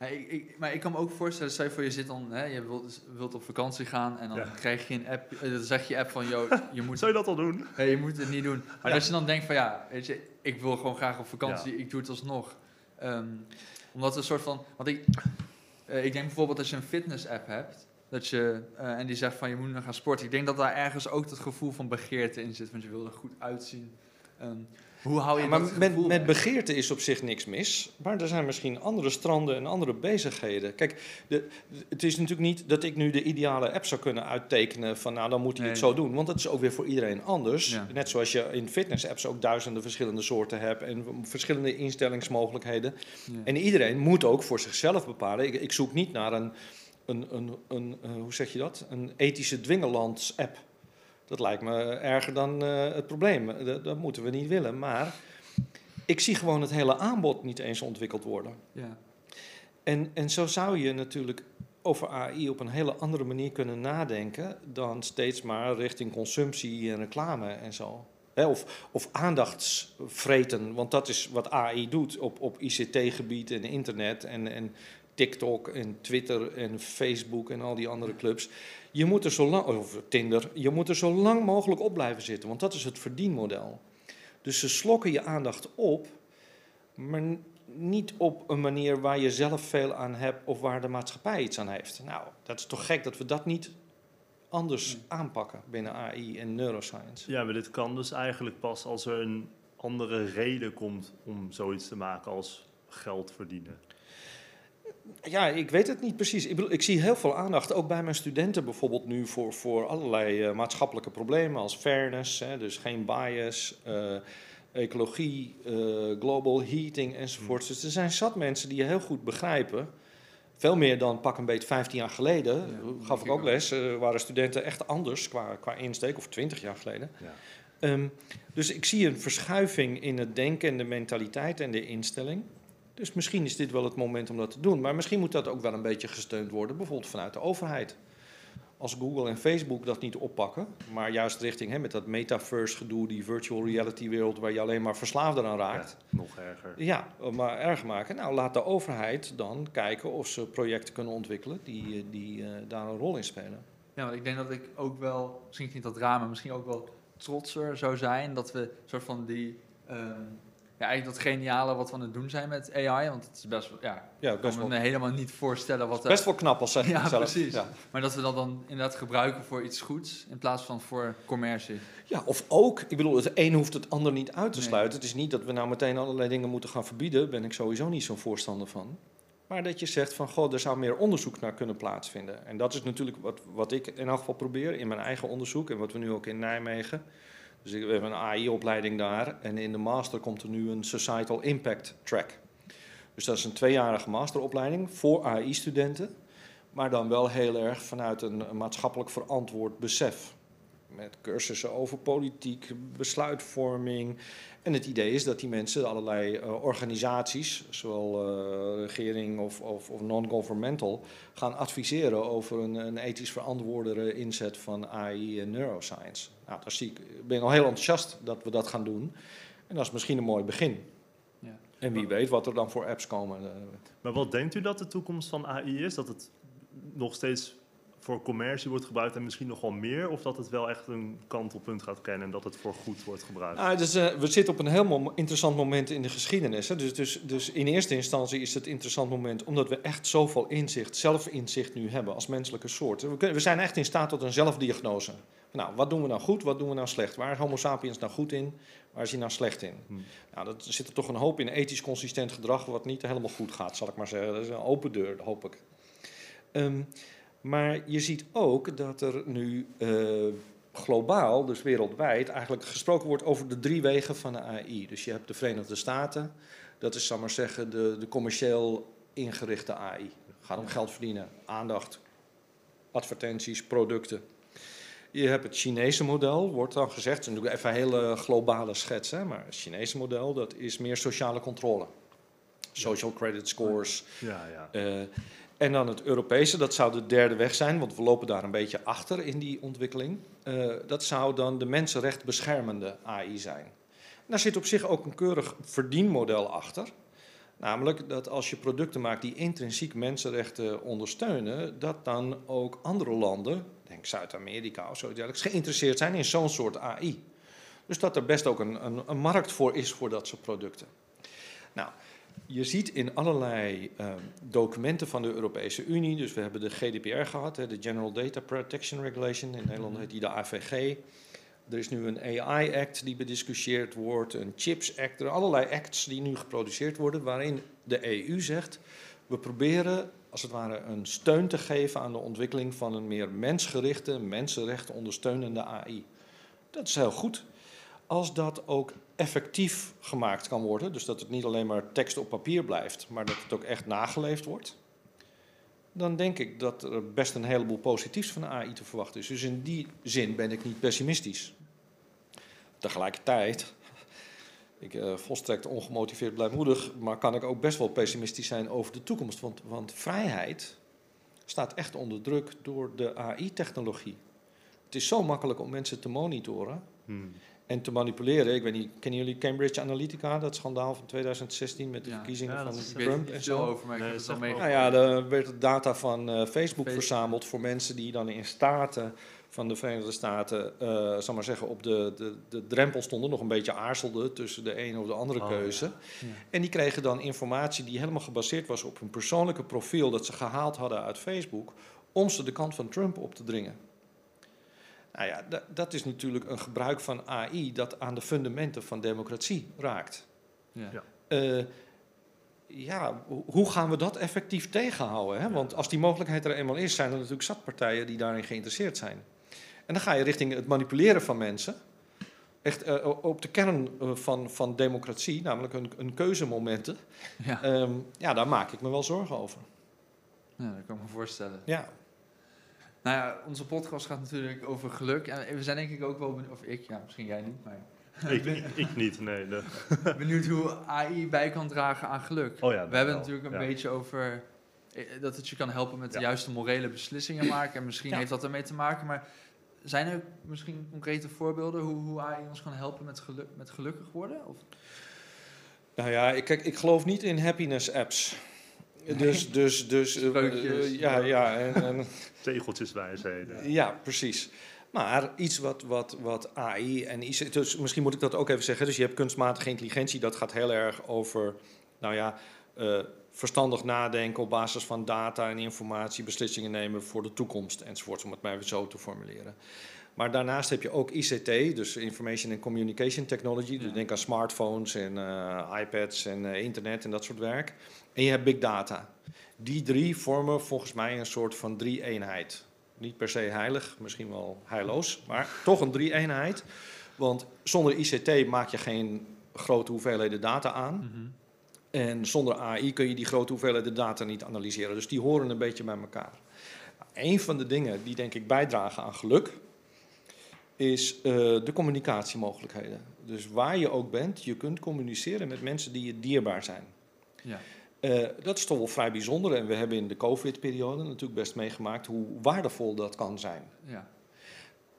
Ik, ik, maar ik kan me ook voorstellen, stel je voor je zit dan, hè, je wilt, wilt op vakantie gaan en dan Ja. krijg je een app, eh, dan zeg je app van, yo, je moet, [LAUGHS] Zou je dat al doen? nee, je moet het niet doen. Maar Ja. als je dan denkt van, ja, weet je, ik wil gewoon graag op vakantie, ik doe het alsnog. Ehm, omdat een soort van, want ik, eh, ik denk bijvoorbeeld als je een fitness app hebt, dat je, eh, en die zegt van je moet nu gaan sporten. Ik denk dat daar ergens ook het gevoel van begeerte in zit, want je wil er goed uitzien. Ehm, hoe hou je Ja, maar dat met, met begeerte is op zich niks mis. Maar er zijn misschien andere stranden en andere bezigheden. Kijk, de, het is natuurlijk niet dat ik nu de ideale app zou kunnen uittekenen van nou dan moet hij het zo doen. Want dat is ook weer voor iedereen anders. Ja. Net zoals je in fitness-apps ook duizenden verschillende soorten hebt en verschillende instellingsmogelijkheden. Ja. En iedereen moet ook voor zichzelf bepalen. Ik, ik zoek niet naar een, een, een, een, eh, hoe zeg je dat? Een ethische dwingelands-app. Dat lijkt me erger dan eh, het probleem. Eh, Dat, dat moeten we niet willen. Maar ik zie gewoon het hele aanbod niet eens ontwikkeld worden. ja. En, en zo zou je natuurlijk over AI op een hele andere manier kunnen nadenken dan steeds maar richting consumptie en reclame en zo. Of, of aandachtsvreten, want dat is wat AI doet op, op ICT-gebied en internet en, en TikTok en Twitter en Facebook en al die andere clubs. Je moet er zo lang, of Tinder, je moet er zo lang mogelijk op blijven zitten, want dat is het verdienmodel. Dus ze slokken je aandacht op, maar niet op een manier waar je zelf veel aan hebt of waar de maatschappij iets aan heeft. Nou, dat is toch gek dat we dat niet anders Nee. aanpakken binnen AI en neuroscience. Ja, maar dit kan dus eigenlijk pas als er een andere reden komt om zoiets te maken als geld verdienen. Ja, ik weet het niet precies. Ik, bedoel, ik zie heel veel aandacht, ook bij mijn studenten bijvoorbeeld nu, voor, voor allerlei eh, maatschappelijke problemen als fairness, hè, dus geen bias, eh, ecologie, eh, global heating enzovoort. Dus er zijn zat mensen die je heel goed begrijpen. Veel meer dan pak een beetje 15 jaar geleden, Ja, gaf ik ook les, waren studenten echt anders qua, qua insteek, of 20 jaar geleden. Ja. Ehm, dus ik zie een verschuiving in het denken en de mentaliteit en de instelling. Dus misschien is dit wel het moment om dat te doen. Maar misschien moet dat ook wel een beetje gesteund worden, bijvoorbeeld vanuit de overheid. Als Google en Facebook dat niet oppakken, maar juist richting hè, met dat metaverse gedoe, die virtual reality wereld waar je alleen maar verslaafd aan raakt. Ja, nog erger. Ja, maar erg maken. Nou, laat de overheid dan kijken of ze projecten kunnen ontwikkelen die, eh, die eh, daar een rol in spelen. Ja, want ik denk dat ik ook wel, misschien niet dat raar, maar misschien ook wel trotser zou zijn dat we soort van die, ehm, ja, eigenlijk dat geniale wat we aan het doen zijn met AI, want het is best wel, ja, Ja, best kan me wel, helemaal niet voorstellen wat best wel knap als zeg Ja, zelf. precies. Ja. maar dat we dat dan inderdaad gebruiken voor iets goeds in plaats van voor commercie. Ja, of ook, ik bedoel, het een hoeft het ander niet uit te Nee. sluiten. Het is niet dat we nou meteen allerlei dingen moeten gaan verbieden. Daar ben ik sowieso niet zo'n voorstander van. Maar dat je zegt van, goh, er zou meer onderzoek naar kunnen plaatsvinden. En dat is natuurlijk wat, wat ik in elk geval probeer in mijn eigen onderzoek. En wat we nu ook in Nijmegen. Dus we hebben een AI-opleiding daar. En in de master komt er nu een Societal Impact Track. Dus dat is een tweejarige masteropleiding voor AI-studenten. Maar dan wel heel erg vanuit een maatschappelijk verantwoord besef. Met cursussen over politiek, besluitvorming. En het idee is dat die mensen allerlei eh, organisaties, zowel eh, regering of, of, of non-governmental, gaan adviseren over een, een ethisch verantwoordere inzet van AI en neuroscience. Nou, daar zie ik, ik ben al heel enthousiast dat we dat gaan doen. En dat is misschien een mooi begin. Ja. En wie weet wat er dan voor apps komen. eh, Maar wat denkt u dat de toekomst van AI is? Dat het nog steeds voor commercie wordt gebruikt en misschien nog wel meer? Of dat het wel echt een kantelpunt gaat kennen en dat het voor goed wordt gebruikt? Ah, dus, eh, we zitten op een heel interessant moment in de geschiedenis. Hè? Dus, dus, dus in eerste instantie is het een interessant moment omdat we echt zoveel inzicht, zelfinzicht nu hebben als menselijke soort. We, kunnen- we zijn echt in staat tot een zelfdiagnose. Nou, wat doen we nou goed, wat doen we nou slecht? Waar is Homo sapiens nou goed in, waar is hij nou slecht in? Hmm. Nou, dat zit er toch een hoop in ethisch consistent gedrag wat niet helemaal goed gaat, zal ik maar zeggen. Dat is een open deur, hoop ik. Ehm, maar je ziet ook dat er nu eh, globaal, dus wereldwijd, eigenlijk gesproken wordt over de drie wegen van de AI. Dus je hebt de Verenigde Staten, dat is, zal maar zeggen, de, de commercieel ingerichte AI. Het gaat om geld verdienen, aandacht, advertenties, producten. Je hebt het Chinese model, wordt dan gezegd, en doe ik even een hele globale schets, hè, maar het Chinese model, dat is meer sociale controle. Social credit scores, Ja, ja. eh, en dan het Europese, dat zou de derde weg zijn, want we lopen daar een beetje achter in die ontwikkeling. Eh, dat zou dan de mensenrecht beschermende AI zijn. Daar zit op zich ook een keurig verdienmodel achter. Namelijk dat als je producten maakt die intrinsiek mensenrechten ondersteunen, dat dan ook andere landen, denk Zuid-Amerika of zo dergelijks, geïnteresseerd zijn in zo'n soort AI. Dus dat er best ook een, een, een markt voor is voor dat soort producten. Nou, je ziet in allerlei eh, documenten van de Europese Unie, dus we hebben de GDPR gehad, hè, de General Data Protection Regulation, in Nederland heet die de AVG. Er is nu een AI-act die bediscussieerd wordt, een Chips Act, er zijn allerlei acts die nu geproduceerd worden, waarin de EU zegt, we proberen als het ware een steun te geven aan de ontwikkeling van een meer mensgerichte, mensenrechten ondersteunende AI. Dat is heel goed. Als dat ook effectief gemaakt kan worden, dus dat het niet alleen maar tekst op papier blijft, maar dat het ook echt nageleefd wordt, dan denk ik dat er best een heleboel positiefs van AI te verwachten is. Dus in die zin ben ik niet pessimistisch. Tegelijkertijd, ik eh, volstrekt ongemotiveerd blijmoedig, maar kan ik ook best wel pessimistisch zijn over de toekomst. Want, want vrijheid staat echt onder druk door de AI-technologie. Het is zo makkelijk om mensen te monitoren Hmm. En te manipuleren. Ik weet niet, kennen jullie Cambridge Analytica, dat schandaal van 2016 met de Ja. verkiezingen Ja, van is- Ik weet Trump en zo? over, maar ik Nee, heb het zeg wel maar. Nou ja, er werd data van eh, Facebook, Facebook. verzameld voor mensen die dan in staten van de Verenigde Staten, eh zal maar zeggen, op de, de, de drempel stonden, nog een beetje aarzelden tussen de een of de andere Oh, keuze. Ja. En die kregen dan informatie die helemaal gebaseerd was op hun persoonlijke profiel dat ze gehaald hadden uit Facebook, om ze de kant van Trump op te dringen. Nou ja, da- dat is natuurlijk een gebruik van AI dat aan de fundamenten van democratie raakt. Ja. Ja. Eh, ja, hoe gaan we dat effectief tegenhouden? Hè? Want als die mogelijkheid er eenmaal is, zijn er natuurlijk zat partijen die daarin geïnteresseerd zijn. En dan ga je richting het manipuleren van mensen. Echt eh, op de kern eh, van, van democratie, namelijk een, een keuzemomenten. Ja. Ehm, ja, daar maak ik me wel zorgen over. ja, dat kan ik me voorstellen. Ja, Nou ja, onze podcast gaat natuurlijk over geluk. En we zijn denk ik ook wel benieuwd, of ik, ja, misschien jij niet, maar ik, ik, ik niet, nee. de- [LAUGHS] benieuwd hoe AI bij kan dragen aan geluk. Oh ja, we hebben wel, natuurlijk een ja. beetje over eh, dat het je kan helpen met de juiste morele beslissingen [CLEARS THROAT] maken. En misschien Ja. heeft dat ermee te maken, maar zijn er misschien concrete voorbeelden hoe, hoe AI ons kan helpen met, geluk, met gelukkig worden? Of? nou ja, ik, kijk, ik geloof niet in happiness apps. Dus, dus, dus eh, eh, ja, ja, en, en Tegeltjeswijsheden. Ja, precies. Maar iets wat, wat, wat AI en dus misschien moet ik dat ook even zeggen. Dus je hebt kunstmatige intelligentie, dat gaat heel erg over, nou ja, eh, verstandig nadenken op basis van data en informatie, beslissingen nemen voor de toekomst enzovoort, om het maar even zo te formuleren. Maar daarnaast heb je ook ICT, dus Information and Communication Technology. Ja. Dus denk aan smartphones en eh, iPads en eh, internet en dat soort werk. En je hebt big data. Die drie vormen volgens mij een soort van drie-eenheid. Niet per se heilig, misschien wel heilloos, maar toch een drie-eenheid. Want zonder ICT maak je geen grote hoeveelheden data aan. En zonder AI kun je die grote hoeveelheden data niet analyseren. Dus die horen een beetje bij elkaar. Een van de dingen die denk ik bijdragen aan geluk, is eh, de communicatiemogelijkheden. Dus waar je ook bent, je kunt communiceren met mensen die je dierbaar zijn. Ja. Eh, dat is toch wel vrij bijzonder. En we hebben in de COVID-periode natuurlijk best meegemaakt hoe waardevol dat kan zijn. Ja.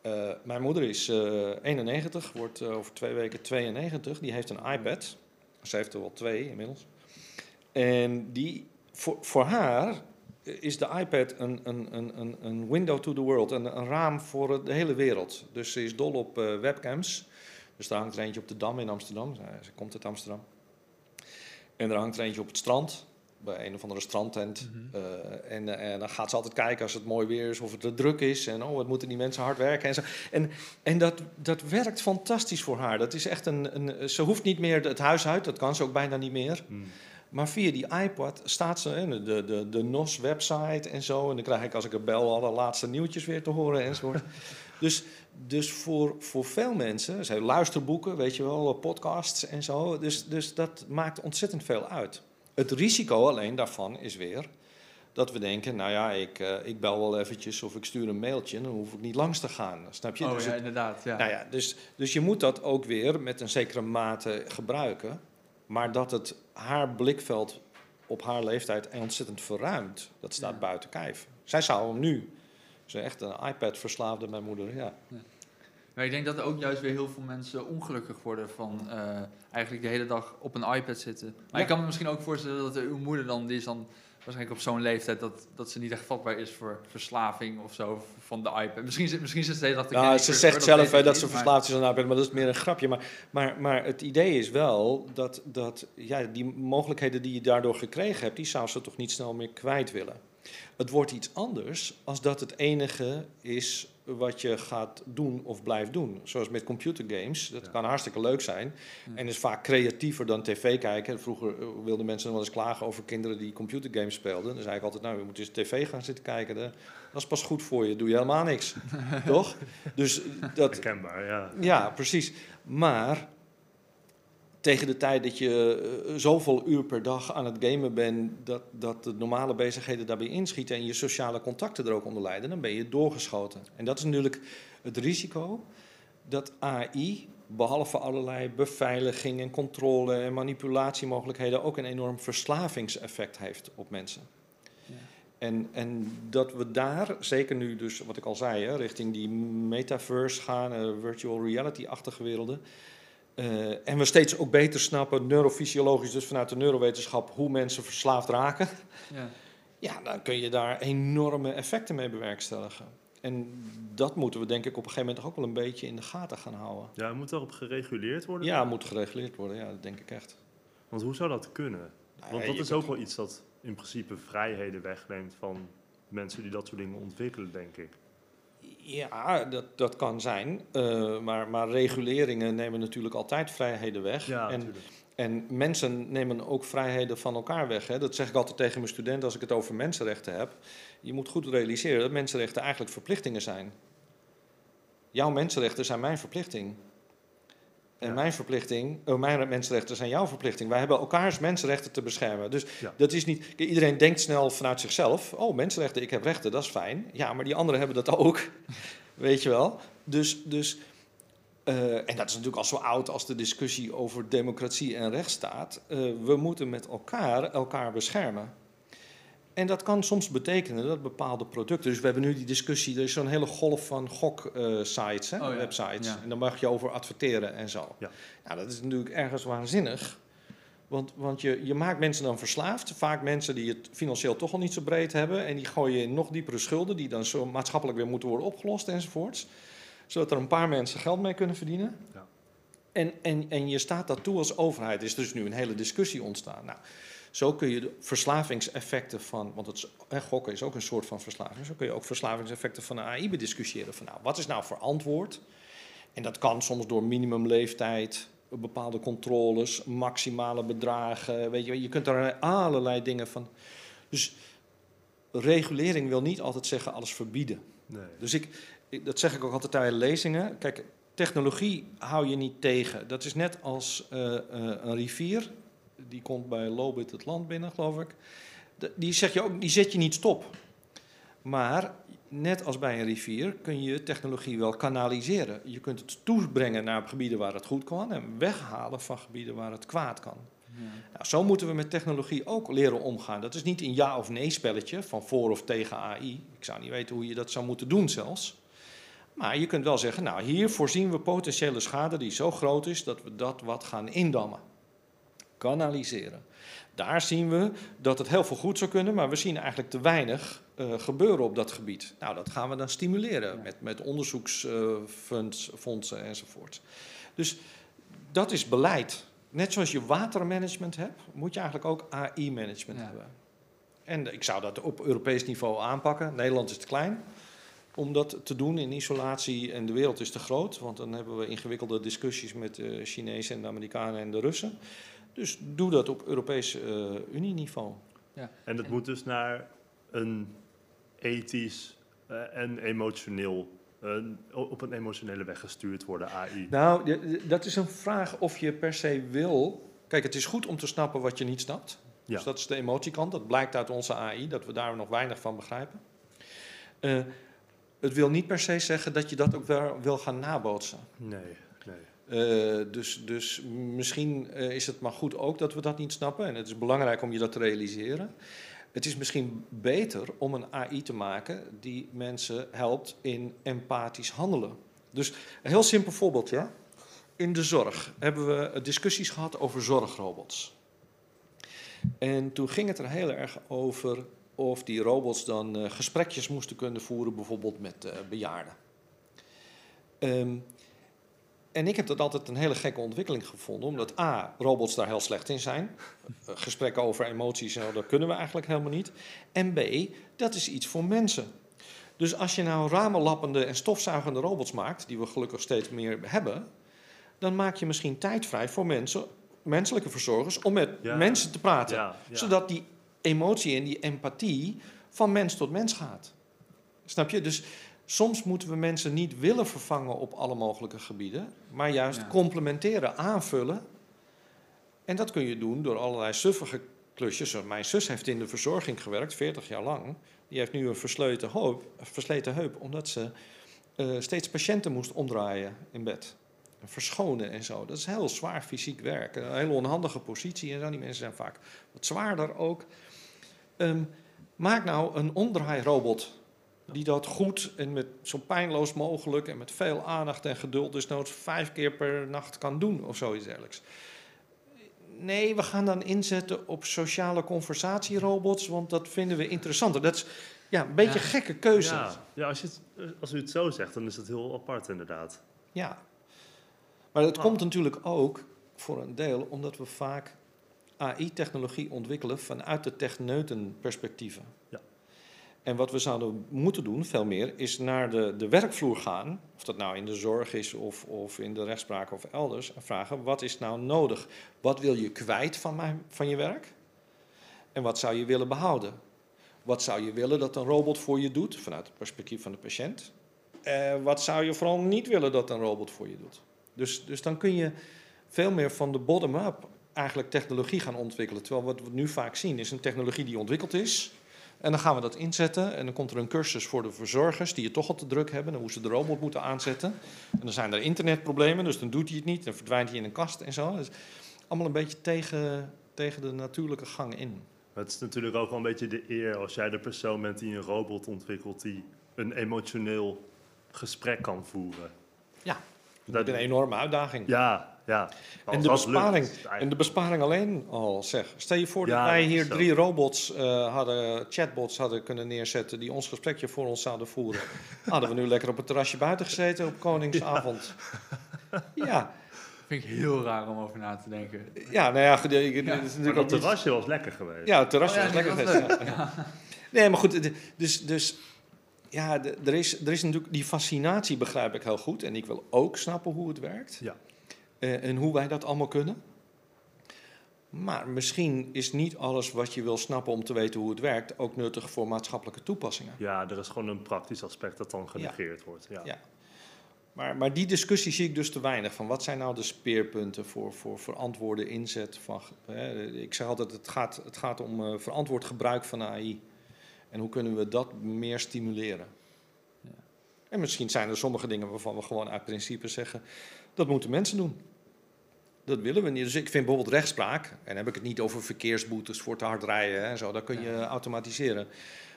Eh, mijn moeder is eh 91, wordt over twee weken 92. Die heeft een iPad. Ze heeft er wel twee inmiddels. En die, voor, voor haar is de iPad een, een, een, een, een window to the world, een, een raam voor de hele wereld. Dus ze is dol op eh, webcams. Dus daar hangt er eentje op de Dam in Amsterdam. Ze, komt uit Amsterdam. En er hangt er eentje op het strand, bij een of andere strandtent. Mhm. Eh, en, eh, en dan gaat ze altijd kijken als het mooi weer is, of het te druk is. En oh, wat moeten die mensen hard werken en zo. En, en dat, dat werkt fantastisch voor haar. Dat is echt een, een, ze hoeft niet meer het huis uit, dat kan ze ook bijna niet meer. Hmm. Maar via die iPad staat ze in de, de, de NOS-website en zo. En dan krijg ik als ik er bel alle laatste nieuwtjes weer te horen enzovoort. [LAUGHS] dus dus voor, voor veel mensen, ze hebben luisterboeken, weet je wel, podcasts en zo. Dus, dus dat maakt ontzettend veel uit. Het risico alleen daarvan is weer dat we denken, nou ja, ik, eh, ik bel wel eventjes of ik stuur een mailtje, dan hoef ik niet langs te gaan. Snap je? Oh dus ja, het- inderdaad. Ja. nou ja, dus, dus je moet dat ook weer met een zekere mate gebruiken. Maar dat het haar blikveld op haar leeftijd ontzettend verruimt, dat staat Ja. buiten kijf. Zij zou hem nu, ze is echt een iPad-verslaafde, mijn moeder, ja. Maar ik denk dat er ook juist weer heel veel mensen ongelukkig worden van eh, eigenlijk de hele dag op een iPad zitten. Maar Ja. ik kan me misschien ook voorstellen dat uw moeder dan, die is dan waarschijnlijk op zo'n leeftijd dat, dat ze niet echt vatbaar is voor verslaving of zo van de iPad. Misschien, zit- misschien ze de dag te Nou, ze zegt zelf ik dat niet, ze verslaafd is aan iPad, maar dat is meer een grapje. Maar, maar, maar het idee is wel dat, dat ja, die mogelijkheden die je daardoor gekregen hebt, die zou ze toch niet snel meer kwijt willen. Het wordt iets anders als dat het enige is wat je gaat doen of blijft doen. Zoals met computergames, dat Ja. kan hartstikke leuk zijn. Ja. En is vaak creatiever dan tv kijken. Vroeger eh, wilden mensen wel eens klagen over kinderen die computergames speelden. Dan zei ik altijd, nou, je moet eens tv gaan zitten kijken. Dat dat is pas goed voor je, doe je helemaal niks. [LAUGHS] Toch? Dus dat, Herkenbaar, ja. ja, precies. Maar tegen de tijd dat je eh, zoveel uur per dag aan het gamen bent, dat, dat de normale bezigheden daarbij inschieten en je sociale contacten er ook onder lijden, dan ben je doorgeschoten. En dat is natuurlijk het risico dat AI, behalve allerlei beveiliging en controle en manipulatiemogelijkheden, ook een enorm verslavingseffect heeft op mensen. Ja. En, en dat we daar, zeker nu dus, wat ik al zei, hè, richting die metaverse gaan, eh, virtual reality-achtige werelden. Eh, en we steeds ook beter snappen, neurofysiologisch, dus vanuit de neurowetenschap, hoe mensen verslaafd raken. Ja. Ja, dan kun je daar enorme effecten mee bewerkstelligen. En dat moeten we denk ik op een gegeven moment ook wel een beetje in de gaten gaan houden. Ja, moet daarop gereguleerd worden? Ja, moet gereguleerd worden, ja, dat denk ik echt. Want hoe zou dat kunnen? Nou Want ja, dat is ook wel iets dat in principe vrijheden wegneemt van mensen die dat soort dingen ontwikkelen, denk ik. Ja, dat, dat kan zijn. Eh, maar, maar reguleringen nemen natuurlijk altijd vrijheden weg. Ja, en, natuurlijk. en mensen nemen ook vrijheden van elkaar weg. Hè. Dat zeg ik altijd tegen mijn studenten als ik het over mensenrechten heb. Je moet goed realiseren dat mensenrechten eigenlijk verplichtingen zijn. Jouw mensenrechten zijn mijn verplichting. En Ja. mijn verplichting, oh, mijn mensenrechten zijn jouw verplichting. Wij hebben elkaars mensenrechten te beschermen. Dus Ja. dat is niet. Iedereen denkt snel vanuit zichzelf: oh, mensenrechten, ik heb rechten, dat is fijn. Ja, maar die anderen hebben dat ook. [LAUGHS] Weet je wel? Dus. dus eh, en dat is natuurlijk al zo oud als de discussie over democratie en rechtsstaat. Eh, we moeten met elkaar elkaar beschermen. En dat kan soms betekenen dat bepaalde producten. Dus we hebben nu die discussie, er is zo'n hele golf van gok-sites, Oh ja, websites. ja. En dan mag je over adverteren en zo. Ja. Nou, dat is natuurlijk ergens waanzinnig. Want, want je, je maakt mensen dan verslaafd. Vaak mensen die het financieel toch al niet zo breed hebben. En die gooi je in nog diepere schulden, die dan zo maatschappelijk weer moeten worden opgelost enzovoorts. Zodat er een paar mensen geld mee kunnen verdienen. Ja. En, en, en je staat dat toe als overheid. Er is dus nu een hele discussie ontstaan. Nou, zo kun je de verslavingseffecten van, want het, hè, gokken is ook een soort van verslaving. Zo kun je ook verslavingseffecten van de AI bediscussiëren. Van nou, wat is nou verantwoord? En dat kan soms door minimumleeftijd, bepaalde controles, maximale bedragen. Weet je, je kunt er allerlei dingen van. Dus regulering wil niet altijd zeggen alles verbieden. Nee. Dus ik, ik- dat zeg ik ook altijd tijdens lezingen. Kijk, technologie hou je niet tegen. Dat is net als eh, eh, een rivier. Die komt bij Lobit het land binnen, geloof ik. Die, zeg je ook, die zet je niet stop. Maar net als bij een rivier kun je technologie wel kanaliseren. Je kunt het toebrengen naar gebieden waar het goed kan en weghalen van gebieden waar het kwaad kan. Ja. Nou, zo moeten we met technologie ook leren omgaan. Dat is niet een ja of nee spelletje van voor of tegen AI. Ik zou niet weten hoe je dat zou moeten doen zelfs. Maar je kunt wel zeggen, nou hier voorzien we potentiële schade die zo groot is dat we dat wat gaan indammen. Kanaliseren. Daar zien we dat het heel veel goed zou kunnen, maar we zien eigenlijk te weinig eh, gebeuren op dat gebied. Nou, dat gaan we dan stimuleren Ja. met, met onderzoeksfondsen enzovoort. Dus dat is beleid. Net zoals je watermanagement hebt, moet je eigenlijk ook AI-management Ja. hebben. En ik zou dat op Europees niveau aanpakken. Nederland is te klein om dat te doen in isolatie en de wereld is te groot. Want dan hebben we ingewikkelde discussies met de Chinezen en de Amerikanen en de Russen. Dus doe dat op Europees eh Unie-niveau. En het moet dus naar een ethisch eh, en emotioneel, eh, op een emotionele weg gestuurd worden, AI. Nou, dat is een vraag of je per se wil. Kijk, het is goed om te snappen wat je niet snapt. Ja. Dus dat is de emotiekant. Dat blijkt uit onze AI, dat we daar nog weinig van begrijpen. Eh, het wil niet per se zeggen dat je dat ook wel wil gaan nabootsen. Nee, Eh, dus, dus misschien eh, is het maar goed ook dat we dat niet snappen. En het is belangrijk om je dat te realiseren. Het is misschien beter om een AI te maken die mensen helpt in empathisch handelen. Dus een heel simpel voorbeeld, ja. In de zorg hebben we discussies gehad over zorgrobots. En toen ging het er heel erg over of die robots dan eh, gesprekjes moesten kunnen voeren, bijvoorbeeld met bejaarden. Ehm, en ik heb dat altijd een hele gekke ontwikkeling gevonden, omdat A, robots daar heel slecht in zijn. Eh, Gesprekken over emoties, en zo, dat kunnen we eigenlijk helemaal niet. En B, dat is iets voor mensen. Dus als je nou ramenlappende en stofzuigende robots maakt, die we gelukkig steeds meer hebben, dan maak je misschien tijd vrij voor mensen, menselijke verzorgers, om met Ja. mensen te praten. Ja, ja. Zodat die emotie en die empathie van mens tot mens gaat. Snap je? Dus soms moeten we mensen niet willen vervangen op alle mogelijke gebieden, maar juist Ja. complementeren, aanvullen. En dat kun je doen door allerlei suffige klusjes. Mijn zus heeft in de verzorging gewerkt, 40 jaar lang. Die heeft nu een versleten heup, versleten heup omdat ze eh, steeds patiënten moest omdraaien in bed. Verschonen en zo. Dat is heel zwaar fysiek werk. Een hele onhandige positie en zo. Die mensen zijn vaak wat zwaarder ook. Ehm, maak nou een omdraairobot die dat goed en met zo pijnloos mogelijk en met veel aandacht en geduld desnoods vijf keer per nacht kan doen of zoiets dergelijks. Nee, we gaan dan inzetten op sociale conversatierobots, want dat vinden we interessanter. Dat is ja, een beetje Ja. gekke keuze. Ja, ja als, je het, als u het zo zegt, dan is het heel apart inderdaad. Ja. Maar het Ah. komt natuurlijk ook voor een deel omdat we vaak AI-technologie ontwikkelen vanuit de techneutenperspectieven. Ja. En wat we zouden moeten doen, veel meer, is naar de, de werkvloer gaan, of dat nou in de zorg is of, of in de rechtspraak of elders, en vragen wat is nou nodig? Wat wil je kwijt van, mijn, van je werk? En wat zou je willen behouden? Wat zou je willen dat een robot voor je doet, vanuit het perspectief van de patiënt? Eh, wat zou je vooral niet willen dat een robot voor je doet? Dus, dus dan kun je veel meer van de bottom-up eigenlijk technologie gaan ontwikkelen. Terwijl wat we nu vaak zien is een technologie die ontwikkeld is. En dan gaan we dat inzetten en dan komt er een cursus voor de verzorgers die het toch al te druk hebben en hoe ze de robot moeten aanzetten. En dan zijn er internetproblemen, dus dan doet hij het niet, dan verdwijnt hij in een kast en zo. Dus allemaal een beetje tegen, tegen de natuurlijke gang in. Maar het is natuurlijk ook wel een beetje de eer als jij de persoon bent die een robot ontwikkelt die een emotioneel gesprek kan voeren. Ja, Dat, Dat is een enorme uitdaging. ja, ja. En de, lukt, besparing, het en de besparing alleen al, zeg. Stel je voor dat Ja, wij hier zo. drie robots eh, hadden, chatbots hadden kunnen neerzetten die ons gesprekje voor ons zouden voeren. [LAUGHS] Hadden we nu lekker op het terrasje buiten gezeten op Koningsavond. Ja, Vind ik heel raar om over na te denken. ja, nou ja, goed, ik- het Ja. is natuurlijk niet- terrasje was lekker geweest. Ja, het terrasje Oh ja, was lekker was geweest. ja. Nee, maar goed, dus, dus ja, er is, er is natuurlijk die fascinatie begrijp ik heel goed. En ik wil ook snappen hoe het werkt. Ja. Eh, en hoe wij dat allemaal kunnen. Maar misschien is niet alles wat je wil snappen om te weten hoe het werkt ook nuttig voor maatschappelijke toepassingen. Ja, er is gewoon een praktisch aspect dat dan genegeerd wordt. Ja. Ja. Maar, maar die discussie zie ik dus te weinig. Van wat zijn nou de speerpunten voor, voor verantwoorde inzet? Van, hè, ik zeg altijd, het gaat, het gaat om eh, verantwoord gebruik van AI. En hoe kunnen we dat meer stimuleren? En misschien zijn er sommige dingen waarvan we gewoon uit principe zeggen, dat moeten mensen doen. Dat willen we niet. Dus ik vind bijvoorbeeld rechtspraak, en dan heb ik het niet over verkeersboetes voor te hard rijden en zo, dat kun je automatiseren.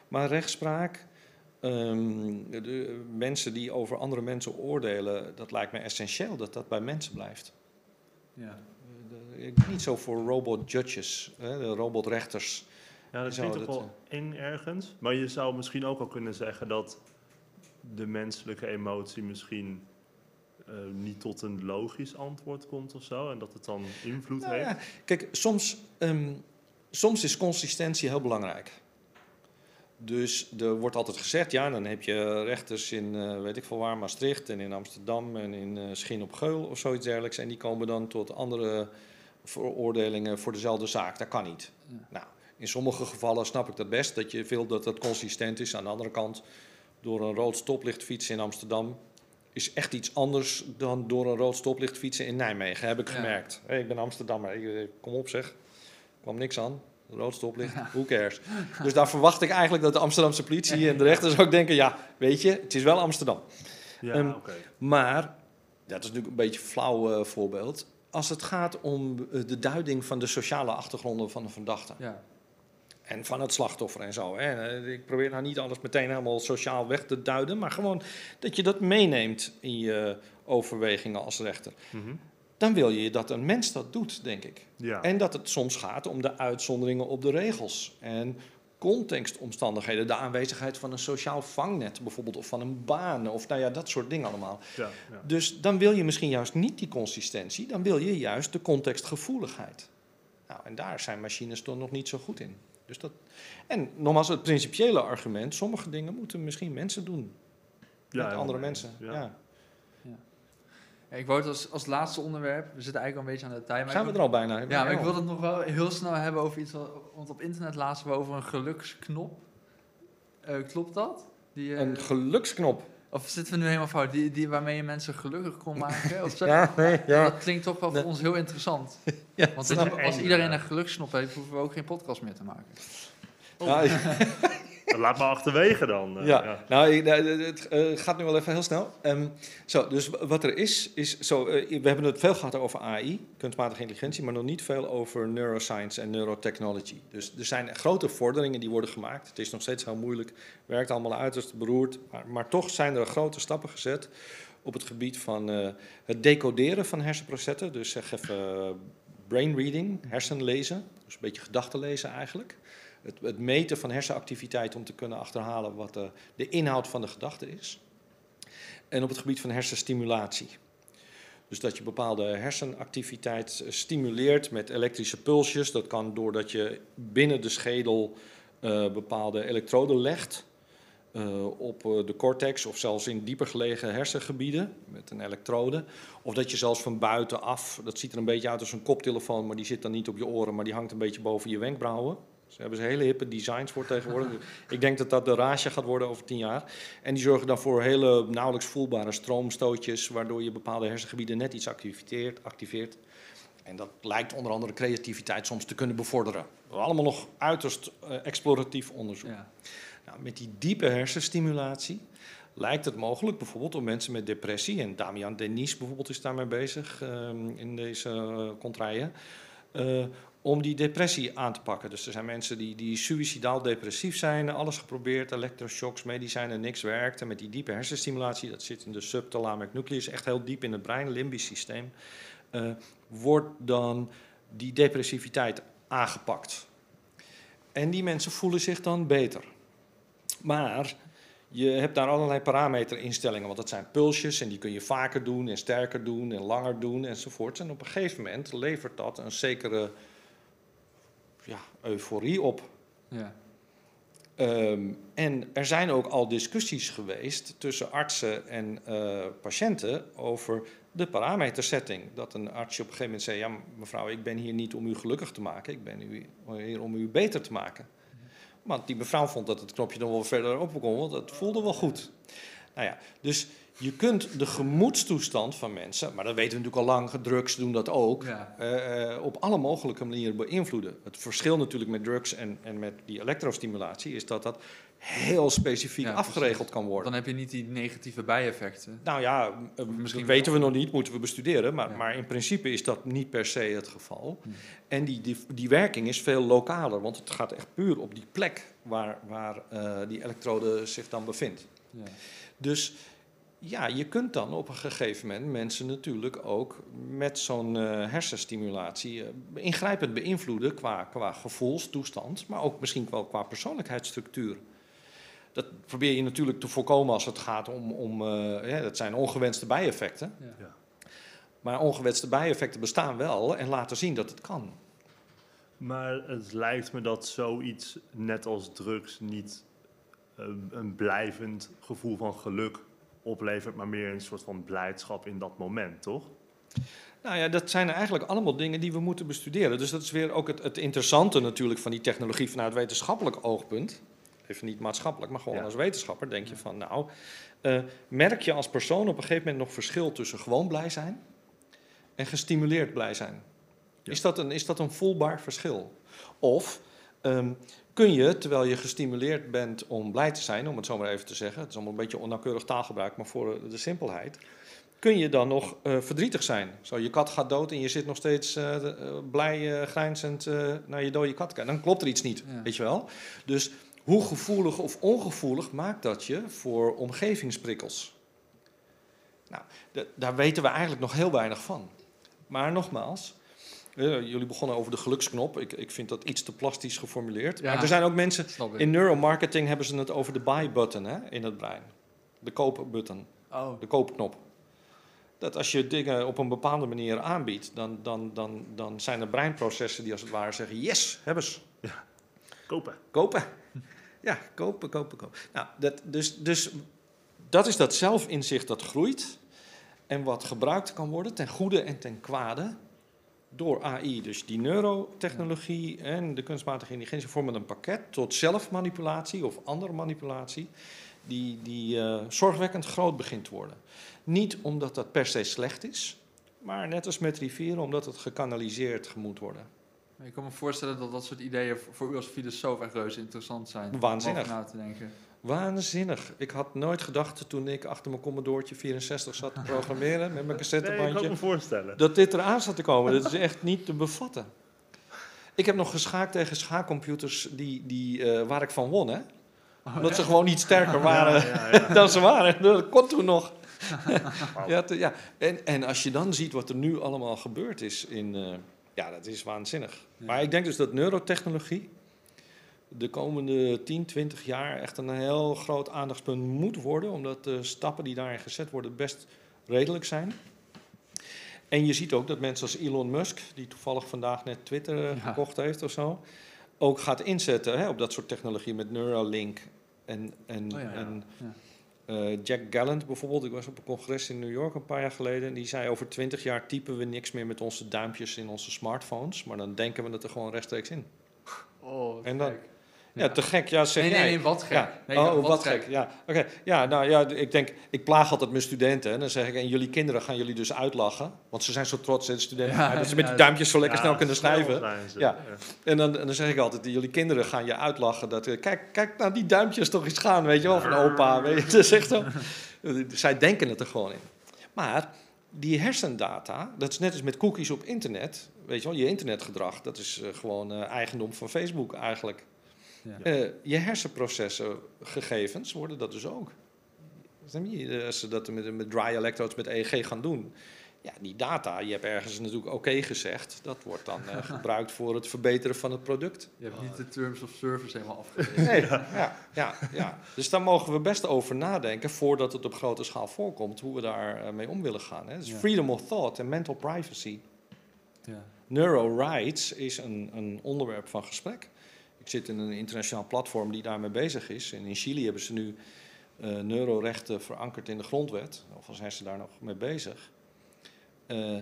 Maar rechtspraak, ehm, de mensen die over andere mensen oordelen, dat lijkt me essentieel dat dat bij mensen blijft. Ja. Eh, Ik ben niet zo voor robot judges, hè, de robotrechters. Ja, dat klinkt toch dat, wel eng ergens. Maar je zou misschien ook al kunnen zeggen dat de menselijke emotie misschien eh, niet tot een logisch antwoord komt of zo. En dat het dan invloed Nou heeft. ja, kijk, soms, ehm, soms is consistentie heel belangrijk. Dus er wordt altijd gezegd, ja, dan heb je rechters in, eh, weet ik veel waar, Maastricht en in Amsterdam en in eh Schin op Geul of zoiets dergelijks. En die komen dan tot andere veroordelingen voor dezelfde zaak. Dat kan niet. Ja. Nou, in sommige gevallen snap ik dat best, dat je wil dat dat consistent is. Aan de andere kant, door een rood stoplicht fietsen in Amsterdam is echt iets anders dan door een rood stoplicht fietsen in Nijmegen, heb ik Ja. gemerkt. Hey, ik ben Amsterdammer, ik, eh, kom op zeg, kwam niks aan. Rood stoplicht, who cares? Dus daar verwacht ik eigenlijk dat de Amsterdamse politie en de rechters ook denken, ja, weet je, het is wel Amsterdam. Ja, Ehm. Maar, dat is natuurlijk een beetje een flauw eh, voorbeeld, als het gaat om eh, de duiding van de sociale achtergronden van de verdachte. Ja. En van het slachtoffer en zo. Hè. Ik probeer nou niet alles meteen helemaal sociaal weg te duiden, maar gewoon dat je dat meeneemt in je overwegingen als rechter. Mhm. Dan wil je dat een mens dat doet, denk ik. Ja. En dat het soms gaat om de uitzonderingen op de regels. En contextomstandigheden, de aanwezigheid van een sociaal vangnet bijvoorbeeld, of van een baan, of nou ja, dat soort dingen allemaal. ja, ja. Dus dan wil je misschien juist niet die consistentie, dan wil je juist de contextgevoeligheid. Nou, en daar zijn machines toch nog niet zo goed in. Dus dat... En nogmaals, het principiële argument, sommige dingen moeten misschien mensen doen. Ja, met andere mensen. Ja. Ja. Ja, Ik wou het als, als laatste onderwerp, we zitten eigenlijk al een beetje aan de tijd. maar Zijn we wil- er al bijna? Ja, maar ik wil het nog wel heel snel hebben over iets, wat, want op internet lazen we over een geluksknop. Eh, klopt dat? Die, eh, Een geluksknop. Of zitten we nu helemaal fout? Die, die waarmee je mensen gelukkig kon [LAUGHS] maken? Of zo? Ja, nee, ja. Dat klinkt toch wel voor Nee. ons heel interessant. [LAUGHS] ja. Want als, iedereen een geluksknop heeft, hoeven we ook geen podcast meer te maken. Ja, [LAUGHS] laat maar achterwege dan. eh, Ja, ja. nou, ik- nou, het eh, gaat nu wel even heel snel. Ehm, zo, dus wat er is, is zo, eh, we hebben het veel gehad over AI, kunstmatige intelligentie, maar nog niet veel over neuroscience en neurotechnology. Dus er zijn grote vorderingen die worden gemaakt. Het is nog steeds heel moeilijk, werkt allemaal uiterst beroerd, maar, maar toch zijn er grote stappen gezet op het gebied van eh, het decoderen van hersenprocessen. Dus zeg even eh, brain reading, hersenlezen, dus een beetje gedachtenlezen eigenlijk. Het, meten van hersenactiviteit om te kunnen achterhalen wat de, de inhoud van de gedachte is. En op het gebied van hersenstimulatie. Dus dat je bepaalde hersenactiviteit eh, stimuleert met elektrische pulsjes. Dat kan doordat je binnen de schedel eh, bepaalde elektroden legt eh, op eh, de cortex of zelfs in dieper gelegen hersengebieden met een elektrode. Of dat je zelfs van buitenaf, dat ziet er een beetje uit als een koptelefoon, maar die zit dan niet op je oren, maar die hangt een beetje boven je wenkbrauwen. Ze hebben ze hele hippe designs voor tegenwoordig. [LAUGHS] Ik denk dat dat de rage gaat worden over tien jaar. En die zorgen dan voor hele nauwelijks voelbare stroomstootjes, waardoor je bepaalde hersengebieden net iets activeert. activeert. En dat lijkt onder andere creativiteit soms te kunnen bevorderen. Allemaal nog uiterst eh, exploratief onderzoek. Ja. Nou, met die diepe hersenstimulatie lijkt het mogelijk, bijvoorbeeld om mensen met depressie, en Damian Denis bijvoorbeeld is daarmee bezig ehm, in deze uh, contraien, uh, om die depressie aan te pakken. Dus er zijn mensen die, die suicidaal depressief zijn, alles geprobeerd, elektroshocks, medicijnen, niks werkt. En met die diepe hersenstimulatie, dat zit in de subthalamic nucleus, echt heel diep in het brein, limbisch systeem, uh, wordt dan die depressiviteit aangepakt. En die mensen voelen zich dan beter. Maar je hebt daar allerlei parameterinstellingen, want dat zijn pulsjes en die kun je vaker doen en sterker doen en langer doen enzovoort. En op een gegeven moment levert dat een zekere ja, euforie op. Ja. Um, en er zijn ook al discussies geweest tussen artsen en uh, patiënten over de parametersetting. Dat een arts op een gegeven moment zei: Ja, mevrouw, ik ben hier niet om u gelukkig te maken, ik ben hier om u beter te maken. Want die mevrouw vond dat het knopje dan wel verder op kon, want het voelde wel goed. Nou ja, dus je kunt de gemoedstoestand van mensen, maar dat weten we natuurlijk al lang, drugs doen dat ook, Ja. uh, op alle mogelijke manieren beïnvloeden. Het verschil natuurlijk met drugs en, en met die elektrostimulatie is dat dat heel specifiek Ja, afgeregeld kan worden. Dan heb je niet die negatieve bijeffecten. Nou ja, eh, misschien weten we nog niet, moeten we bestuderen. Maar, Ja. maar in principe is dat niet per se het geval. Hm. En die, die, die werking is veel lokaler, want het gaat echt puur op die plek waar, waar eh, die elektrode zich dan bevindt. Ja. Dus ja, je kunt dan op een gegeven moment mensen natuurlijk ook met zo'n eh, hersenstimulatie eh, ingrijpend beïnvloeden qua, qua gevoelstoestand, maar ook misschien wel qua persoonlijkheidsstructuur. Dat probeer je natuurlijk te voorkomen als het gaat om, om eh, ja, dat zijn ongewenste bijeffecten. Ja. Maar ongewenste bijeffecten bestaan wel en laten zien dat het kan. Maar het lijkt me dat zoiets, net als drugs, niet een blijvend gevoel van geluk oplevert, maar meer een soort van blijdschap in dat moment, toch? Nou ja, dat zijn eigenlijk allemaal dingen die we moeten bestuderen. Dus dat is weer ook het, het interessante natuurlijk van die technologie vanuit wetenschappelijk oogpunt. Even niet maatschappelijk, maar gewoon Ja. als wetenschapper denk je van, nou, eh, merk je als persoon op een gegeven moment nog verschil tussen gewoon blij zijn en gestimuleerd blij zijn? Ja. Is, dat een, is dat een voelbaar verschil? Of ehm, kun je, terwijl je gestimuleerd bent om blij te zijn, om het zo maar even te zeggen, het is allemaal een beetje onnauwkeurig taalgebruik, maar voor de simpelheid, kun je dan nog eh, verdrietig zijn. Zo, je kat gaat dood en je zit nog steeds eh, eh, blij eh, grijnzend naar je dode kat kijken. Dan klopt er iets niet, Ja. weet je wel. Dus hoe gevoelig of ongevoelig maakt dat je voor omgevingsprikkels? Nou, da- daar weten we eigenlijk nog heel weinig van. Maar nogmaals, eh, jullie begonnen over de geluksknop. Ik, ik vind dat iets te plastisch geformuleerd. Ja. Maar er zijn ook mensen... In neuromarketing hebben ze het over de buy-button hè, in het brein. De koop-button Oh, de koopknop. Dat als je dingen op een bepaalde manier aanbiedt, dan, dan, dan, dan zijn er breinprocessen die als het ware zeggen: yes, hebben ze. Kopen. Kopen. [LAUGHS] Ja, kopen, kopen, kopen. Nou, dat, dus, dus dat is dat zelfinzicht dat groeit en wat gebruikt kan worden ten goede en ten kwade door AI. Dus die neurotechnologie en de kunstmatige intelligentie vormen een pakket tot zelfmanipulatie of andere manipulatie die, die eh, zorgwekkend groot begint te worden. Niet omdat dat per se slecht is, maar net als met rivieren, omdat het gekanaliseerd moet worden. ik kan me voorstellen dat dat soort ideeën voor, voor u als filosoof echt reuze interessant zijn. Waanzinnig. Om over na te denken. Waanzinnig. Ik had nooit gedacht toen ik achter mijn Commodoortje 64 zat te programmeren met mijn Nee, ik cassettebandje, kan me voorstellen. dat dit eraan zat te komen. Dat is echt niet te bevatten. Ik heb nog geschaakt tegen schaakcomputers die, die, eh, waar ik van won, hè? Omdat ze gewoon niet sterker waren Ja, ja, ja. dan ze waren. Dat kon toen nog. Ja, te- ja. En, en als je dan ziet wat er nu allemaal gebeurd is, in, eh, ja, dat is waanzinnig. Ja. Maar ik denk dus dat neurotechnologie de komende 10, 20 jaar echt een heel groot aandachtspunt moet worden, omdat de stappen die daarin gezet worden best redelijk zijn. En je ziet ook dat mensen als Elon Musk, die toevallig vandaag net Twitter eh, Ja. gekocht heeft of zo, ook gaat inzetten hè, op dat soort technologie met Neuralink en, en, Oh ja, ja. en eh, Jack Gallant bijvoorbeeld, ik was op een congres in New York een paar jaar geleden. En die zei over twintig jaar typen we niks meer met onze duimpjes in onze smartphones. Maar dan denken we het er gewoon rechtstreeks in. Oh, En dan-. Ja, te gek. Ja, zeg nee, jij. nee, nee, wat gek. Ja. Nee, oh, wat, gek. Ja, oké. Ja, nou ja, ik denk, ik plaag altijd mijn studenten. En dan zeg ik, en jullie kinderen gaan jullie dus uitlachen. Want ze zijn zo trots, hè, de studenten. Ja, dat ze met die duimpjes zo lekker Ja, snel kunnen schrijven. Ja. En dan, en dan zeg ik altijd, jullie kinderen gaan je uitlachen. Dat, eh, kijk, kijk naar die duimpjes toch eens gaan, weet je wel, van opa. Weet je, [LAUGHS] dat is echt zo. Zij denken het er gewoon in. Maar die hersendata, dat is net als met cookies op internet. Weet je wel, je internetgedrag, dat is eh, gewoon eh, eigendom van Facebook eigenlijk. Ja. Eh, je hersenprocessen, gegevens, worden dat dus ook. Eh, Als ze dat met, met dry electrodes, met EEG gaan doen. Ja, die data, je hebt ergens natuurlijk oké gezegd. Dat wordt dan eh, [LAUGHS] gebruikt voor het verbeteren van het product. Je hebt niet de terms of service helemaal afgelezen. Nee, ja, ja, ja. Dus daar mogen we best over nadenken voordat het op grote schaal voorkomt, hoe we daar eh, mee om willen gaan. Hè. Dus Ja. freedom of thought en mental privacy. Ja. Neurorights is een, een onderwerp van gesprek. Ik zit in een internationaal platform die daarmee bezig is. En in Chili hebben ze nu eh, neurorechten verankerd in de grondwet. Of zijn ze daar nog mee bezig. Eh,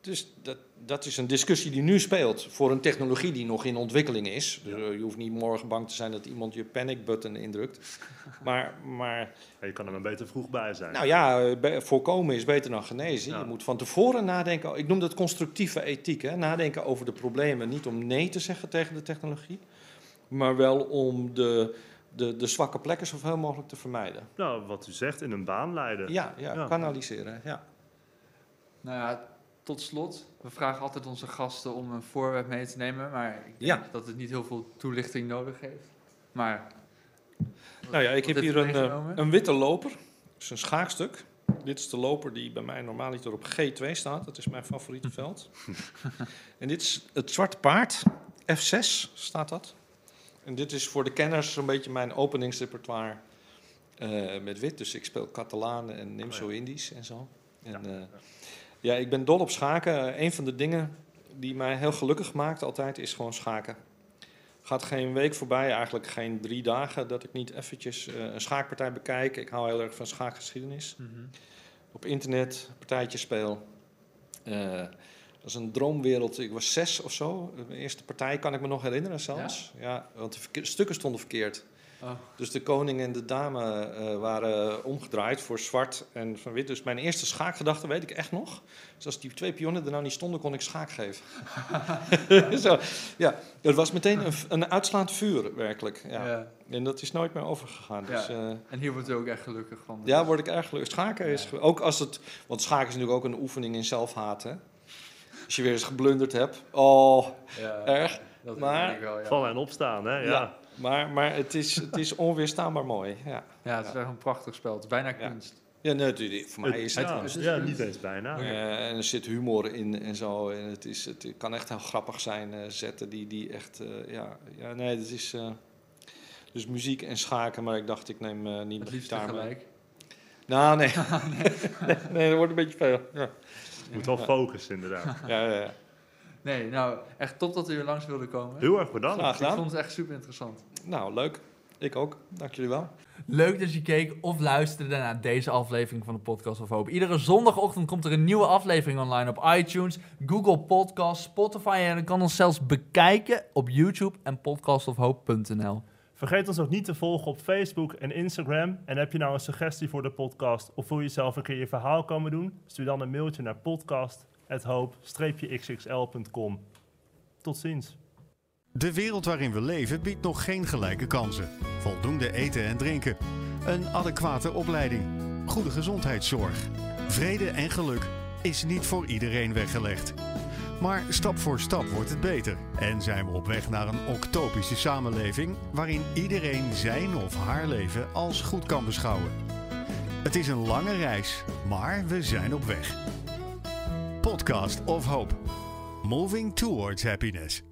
dus dat, dat is een discussie die nu speelt voor een technologie die nog in ontwikkeling is. Dus eh, je hoeft niet morgen bang te zijn dat iemand je panic button indrukt. [LAUGHS] Maar, maar Ja, je kan er maar beter vroeg bij zijn. nou ja, voorkomen is beter dan genezen. Ja. Je moet van tevoren nadenken. Ik noem dat constructieve ethiek. Hè? Nadenken over de problemen. Niet om nee te zeggen tegen de technologie. Maar wel om de de, de zwakke plekken zoveel mogelijk te vermijden. Nou, wat u zegt, in een baan leiden. Ja, ja, Ja. kanaliseren. Ja. Nou ja, tot slot. We vragen altijd onze gasten om een voorwerp mee te nemen. Maar ik denk Ja. dat het niet heel veel toelichting nodig heeft. Maar... Nou ja, ik heb hier een, eh, een witte loper. Dus een schaakstuk. Dit is de loper die bij mij normaaliter op G2 staat. Dat is mijn favoriete veld. [LAUGHS] en dit is het zwarte paard. F6 staat dat. En dit is voor de kenners een beetje mijn openingsrepertoire eh, met wit. Dus ik speel Catalaan en Nimzo-Indisch en zo. En, Ja. ja. ik ben dol op schaken. Eh, een van de dingen die mij heel gelukkig maakt altijd is gewoon schaken. Gaat geen week voorbij, eigenlijk geen drie dagen, dat ik niet eventjes eh, een schaakpartij bekijk. Ik hou heel erg van schaakgeschiedenis. Mhm. Op internet partijtjes speel. Dat is een droomwereld. Ik was zes of zo. De eerste partij kan ik me nog herinneren zelfs. Ja, want de stukken stonden verkeerd. Oh, Dus de koning en de dame eh, waren omgedraaid voor zwart en van wit. Dus mijn eerste schaakgedachte weet ik echt nog. Dus als die twee pionnen er nou niet stonden, kon ik schaak geven. [LAUGHS] Zo, ja, het was meteen een, een uitslaand vuur, werkelijk. Ja. ja. En dat is nooit meer overgegaan. Dus, Ja. eh, En hier wordt u ook echt gelukkig van. ja, word ik erg gelukkig. Schaken is... Ja. Ook als het... Want schaken is natuurlijk ook een oefening in zelfhaat, hè? Als je weer eens geblunderd hebt. Oh, Ja, erg. Dat maar- ik wel, ja. Vallen en opstaan, hè? Ja. Ja. maar, maar het, is, het is onweerstaanbaar mooi. Ja, Ja, het is echt een prachtig spel. Het is bijna kunst. ja nee, het- voor mij is het... ja, het is ja, kunst. niet eens bijna. En er zit humor in en zo. En het, is, het kan echt heel grappig zijn, eh, zetten die, die echt... eh, ja, ja, nee, het is... eh, dus muziek en schaken, maar ik dacht ik neem eh, niet Het mijn gitaar mee. Nou, [LAUGHS] nee. nee. Nee, dat wordt een beetje veel. Ja, Moet wel focussen, inderdaad. [LAUGHS] ja, ja. ja. Nee, nou, echt top dat u hier langs wilde komen. Heel erg bedankt. Graag Ik vond het echt super interessant. Nou, leuk. Ik ook. Dank jullie wel. Leuk dat je keek of luisterde naar deze aflevering van de Podcast of Hoop. Iedere zondagochtend komt er een nieuwe aflevering online op iTunes, Google Podcasts, Spotify en je kan ons zelfs bekijken op YouTube en podcastofhoop.nl. Vergeet ons ook niet te volgen op Facebook en Instagram. En heb je nou een suggestie voor de podcast of wil je zelf een keer je verhaal komen doen? Stuur dan een mailtje naar podcast.hoop-xxl.com. Tot ziens. De wereld waarin we leven biedt nog geen gelijke kansen. Voldoende eten en drinken. Een adequate opleiding. Goede gezondheidszorg. Vrede en geluk is niet voor iedereen weggelegd. Maar stap voor stap wordt het beter. En zijn we op weg naar een octopische samenleving waarin iedereen zijn of haar leven als goed kan beschouwen. Het is een lange reis, maar we zijn op weg. Podcast of Hope. Moving towards happiness.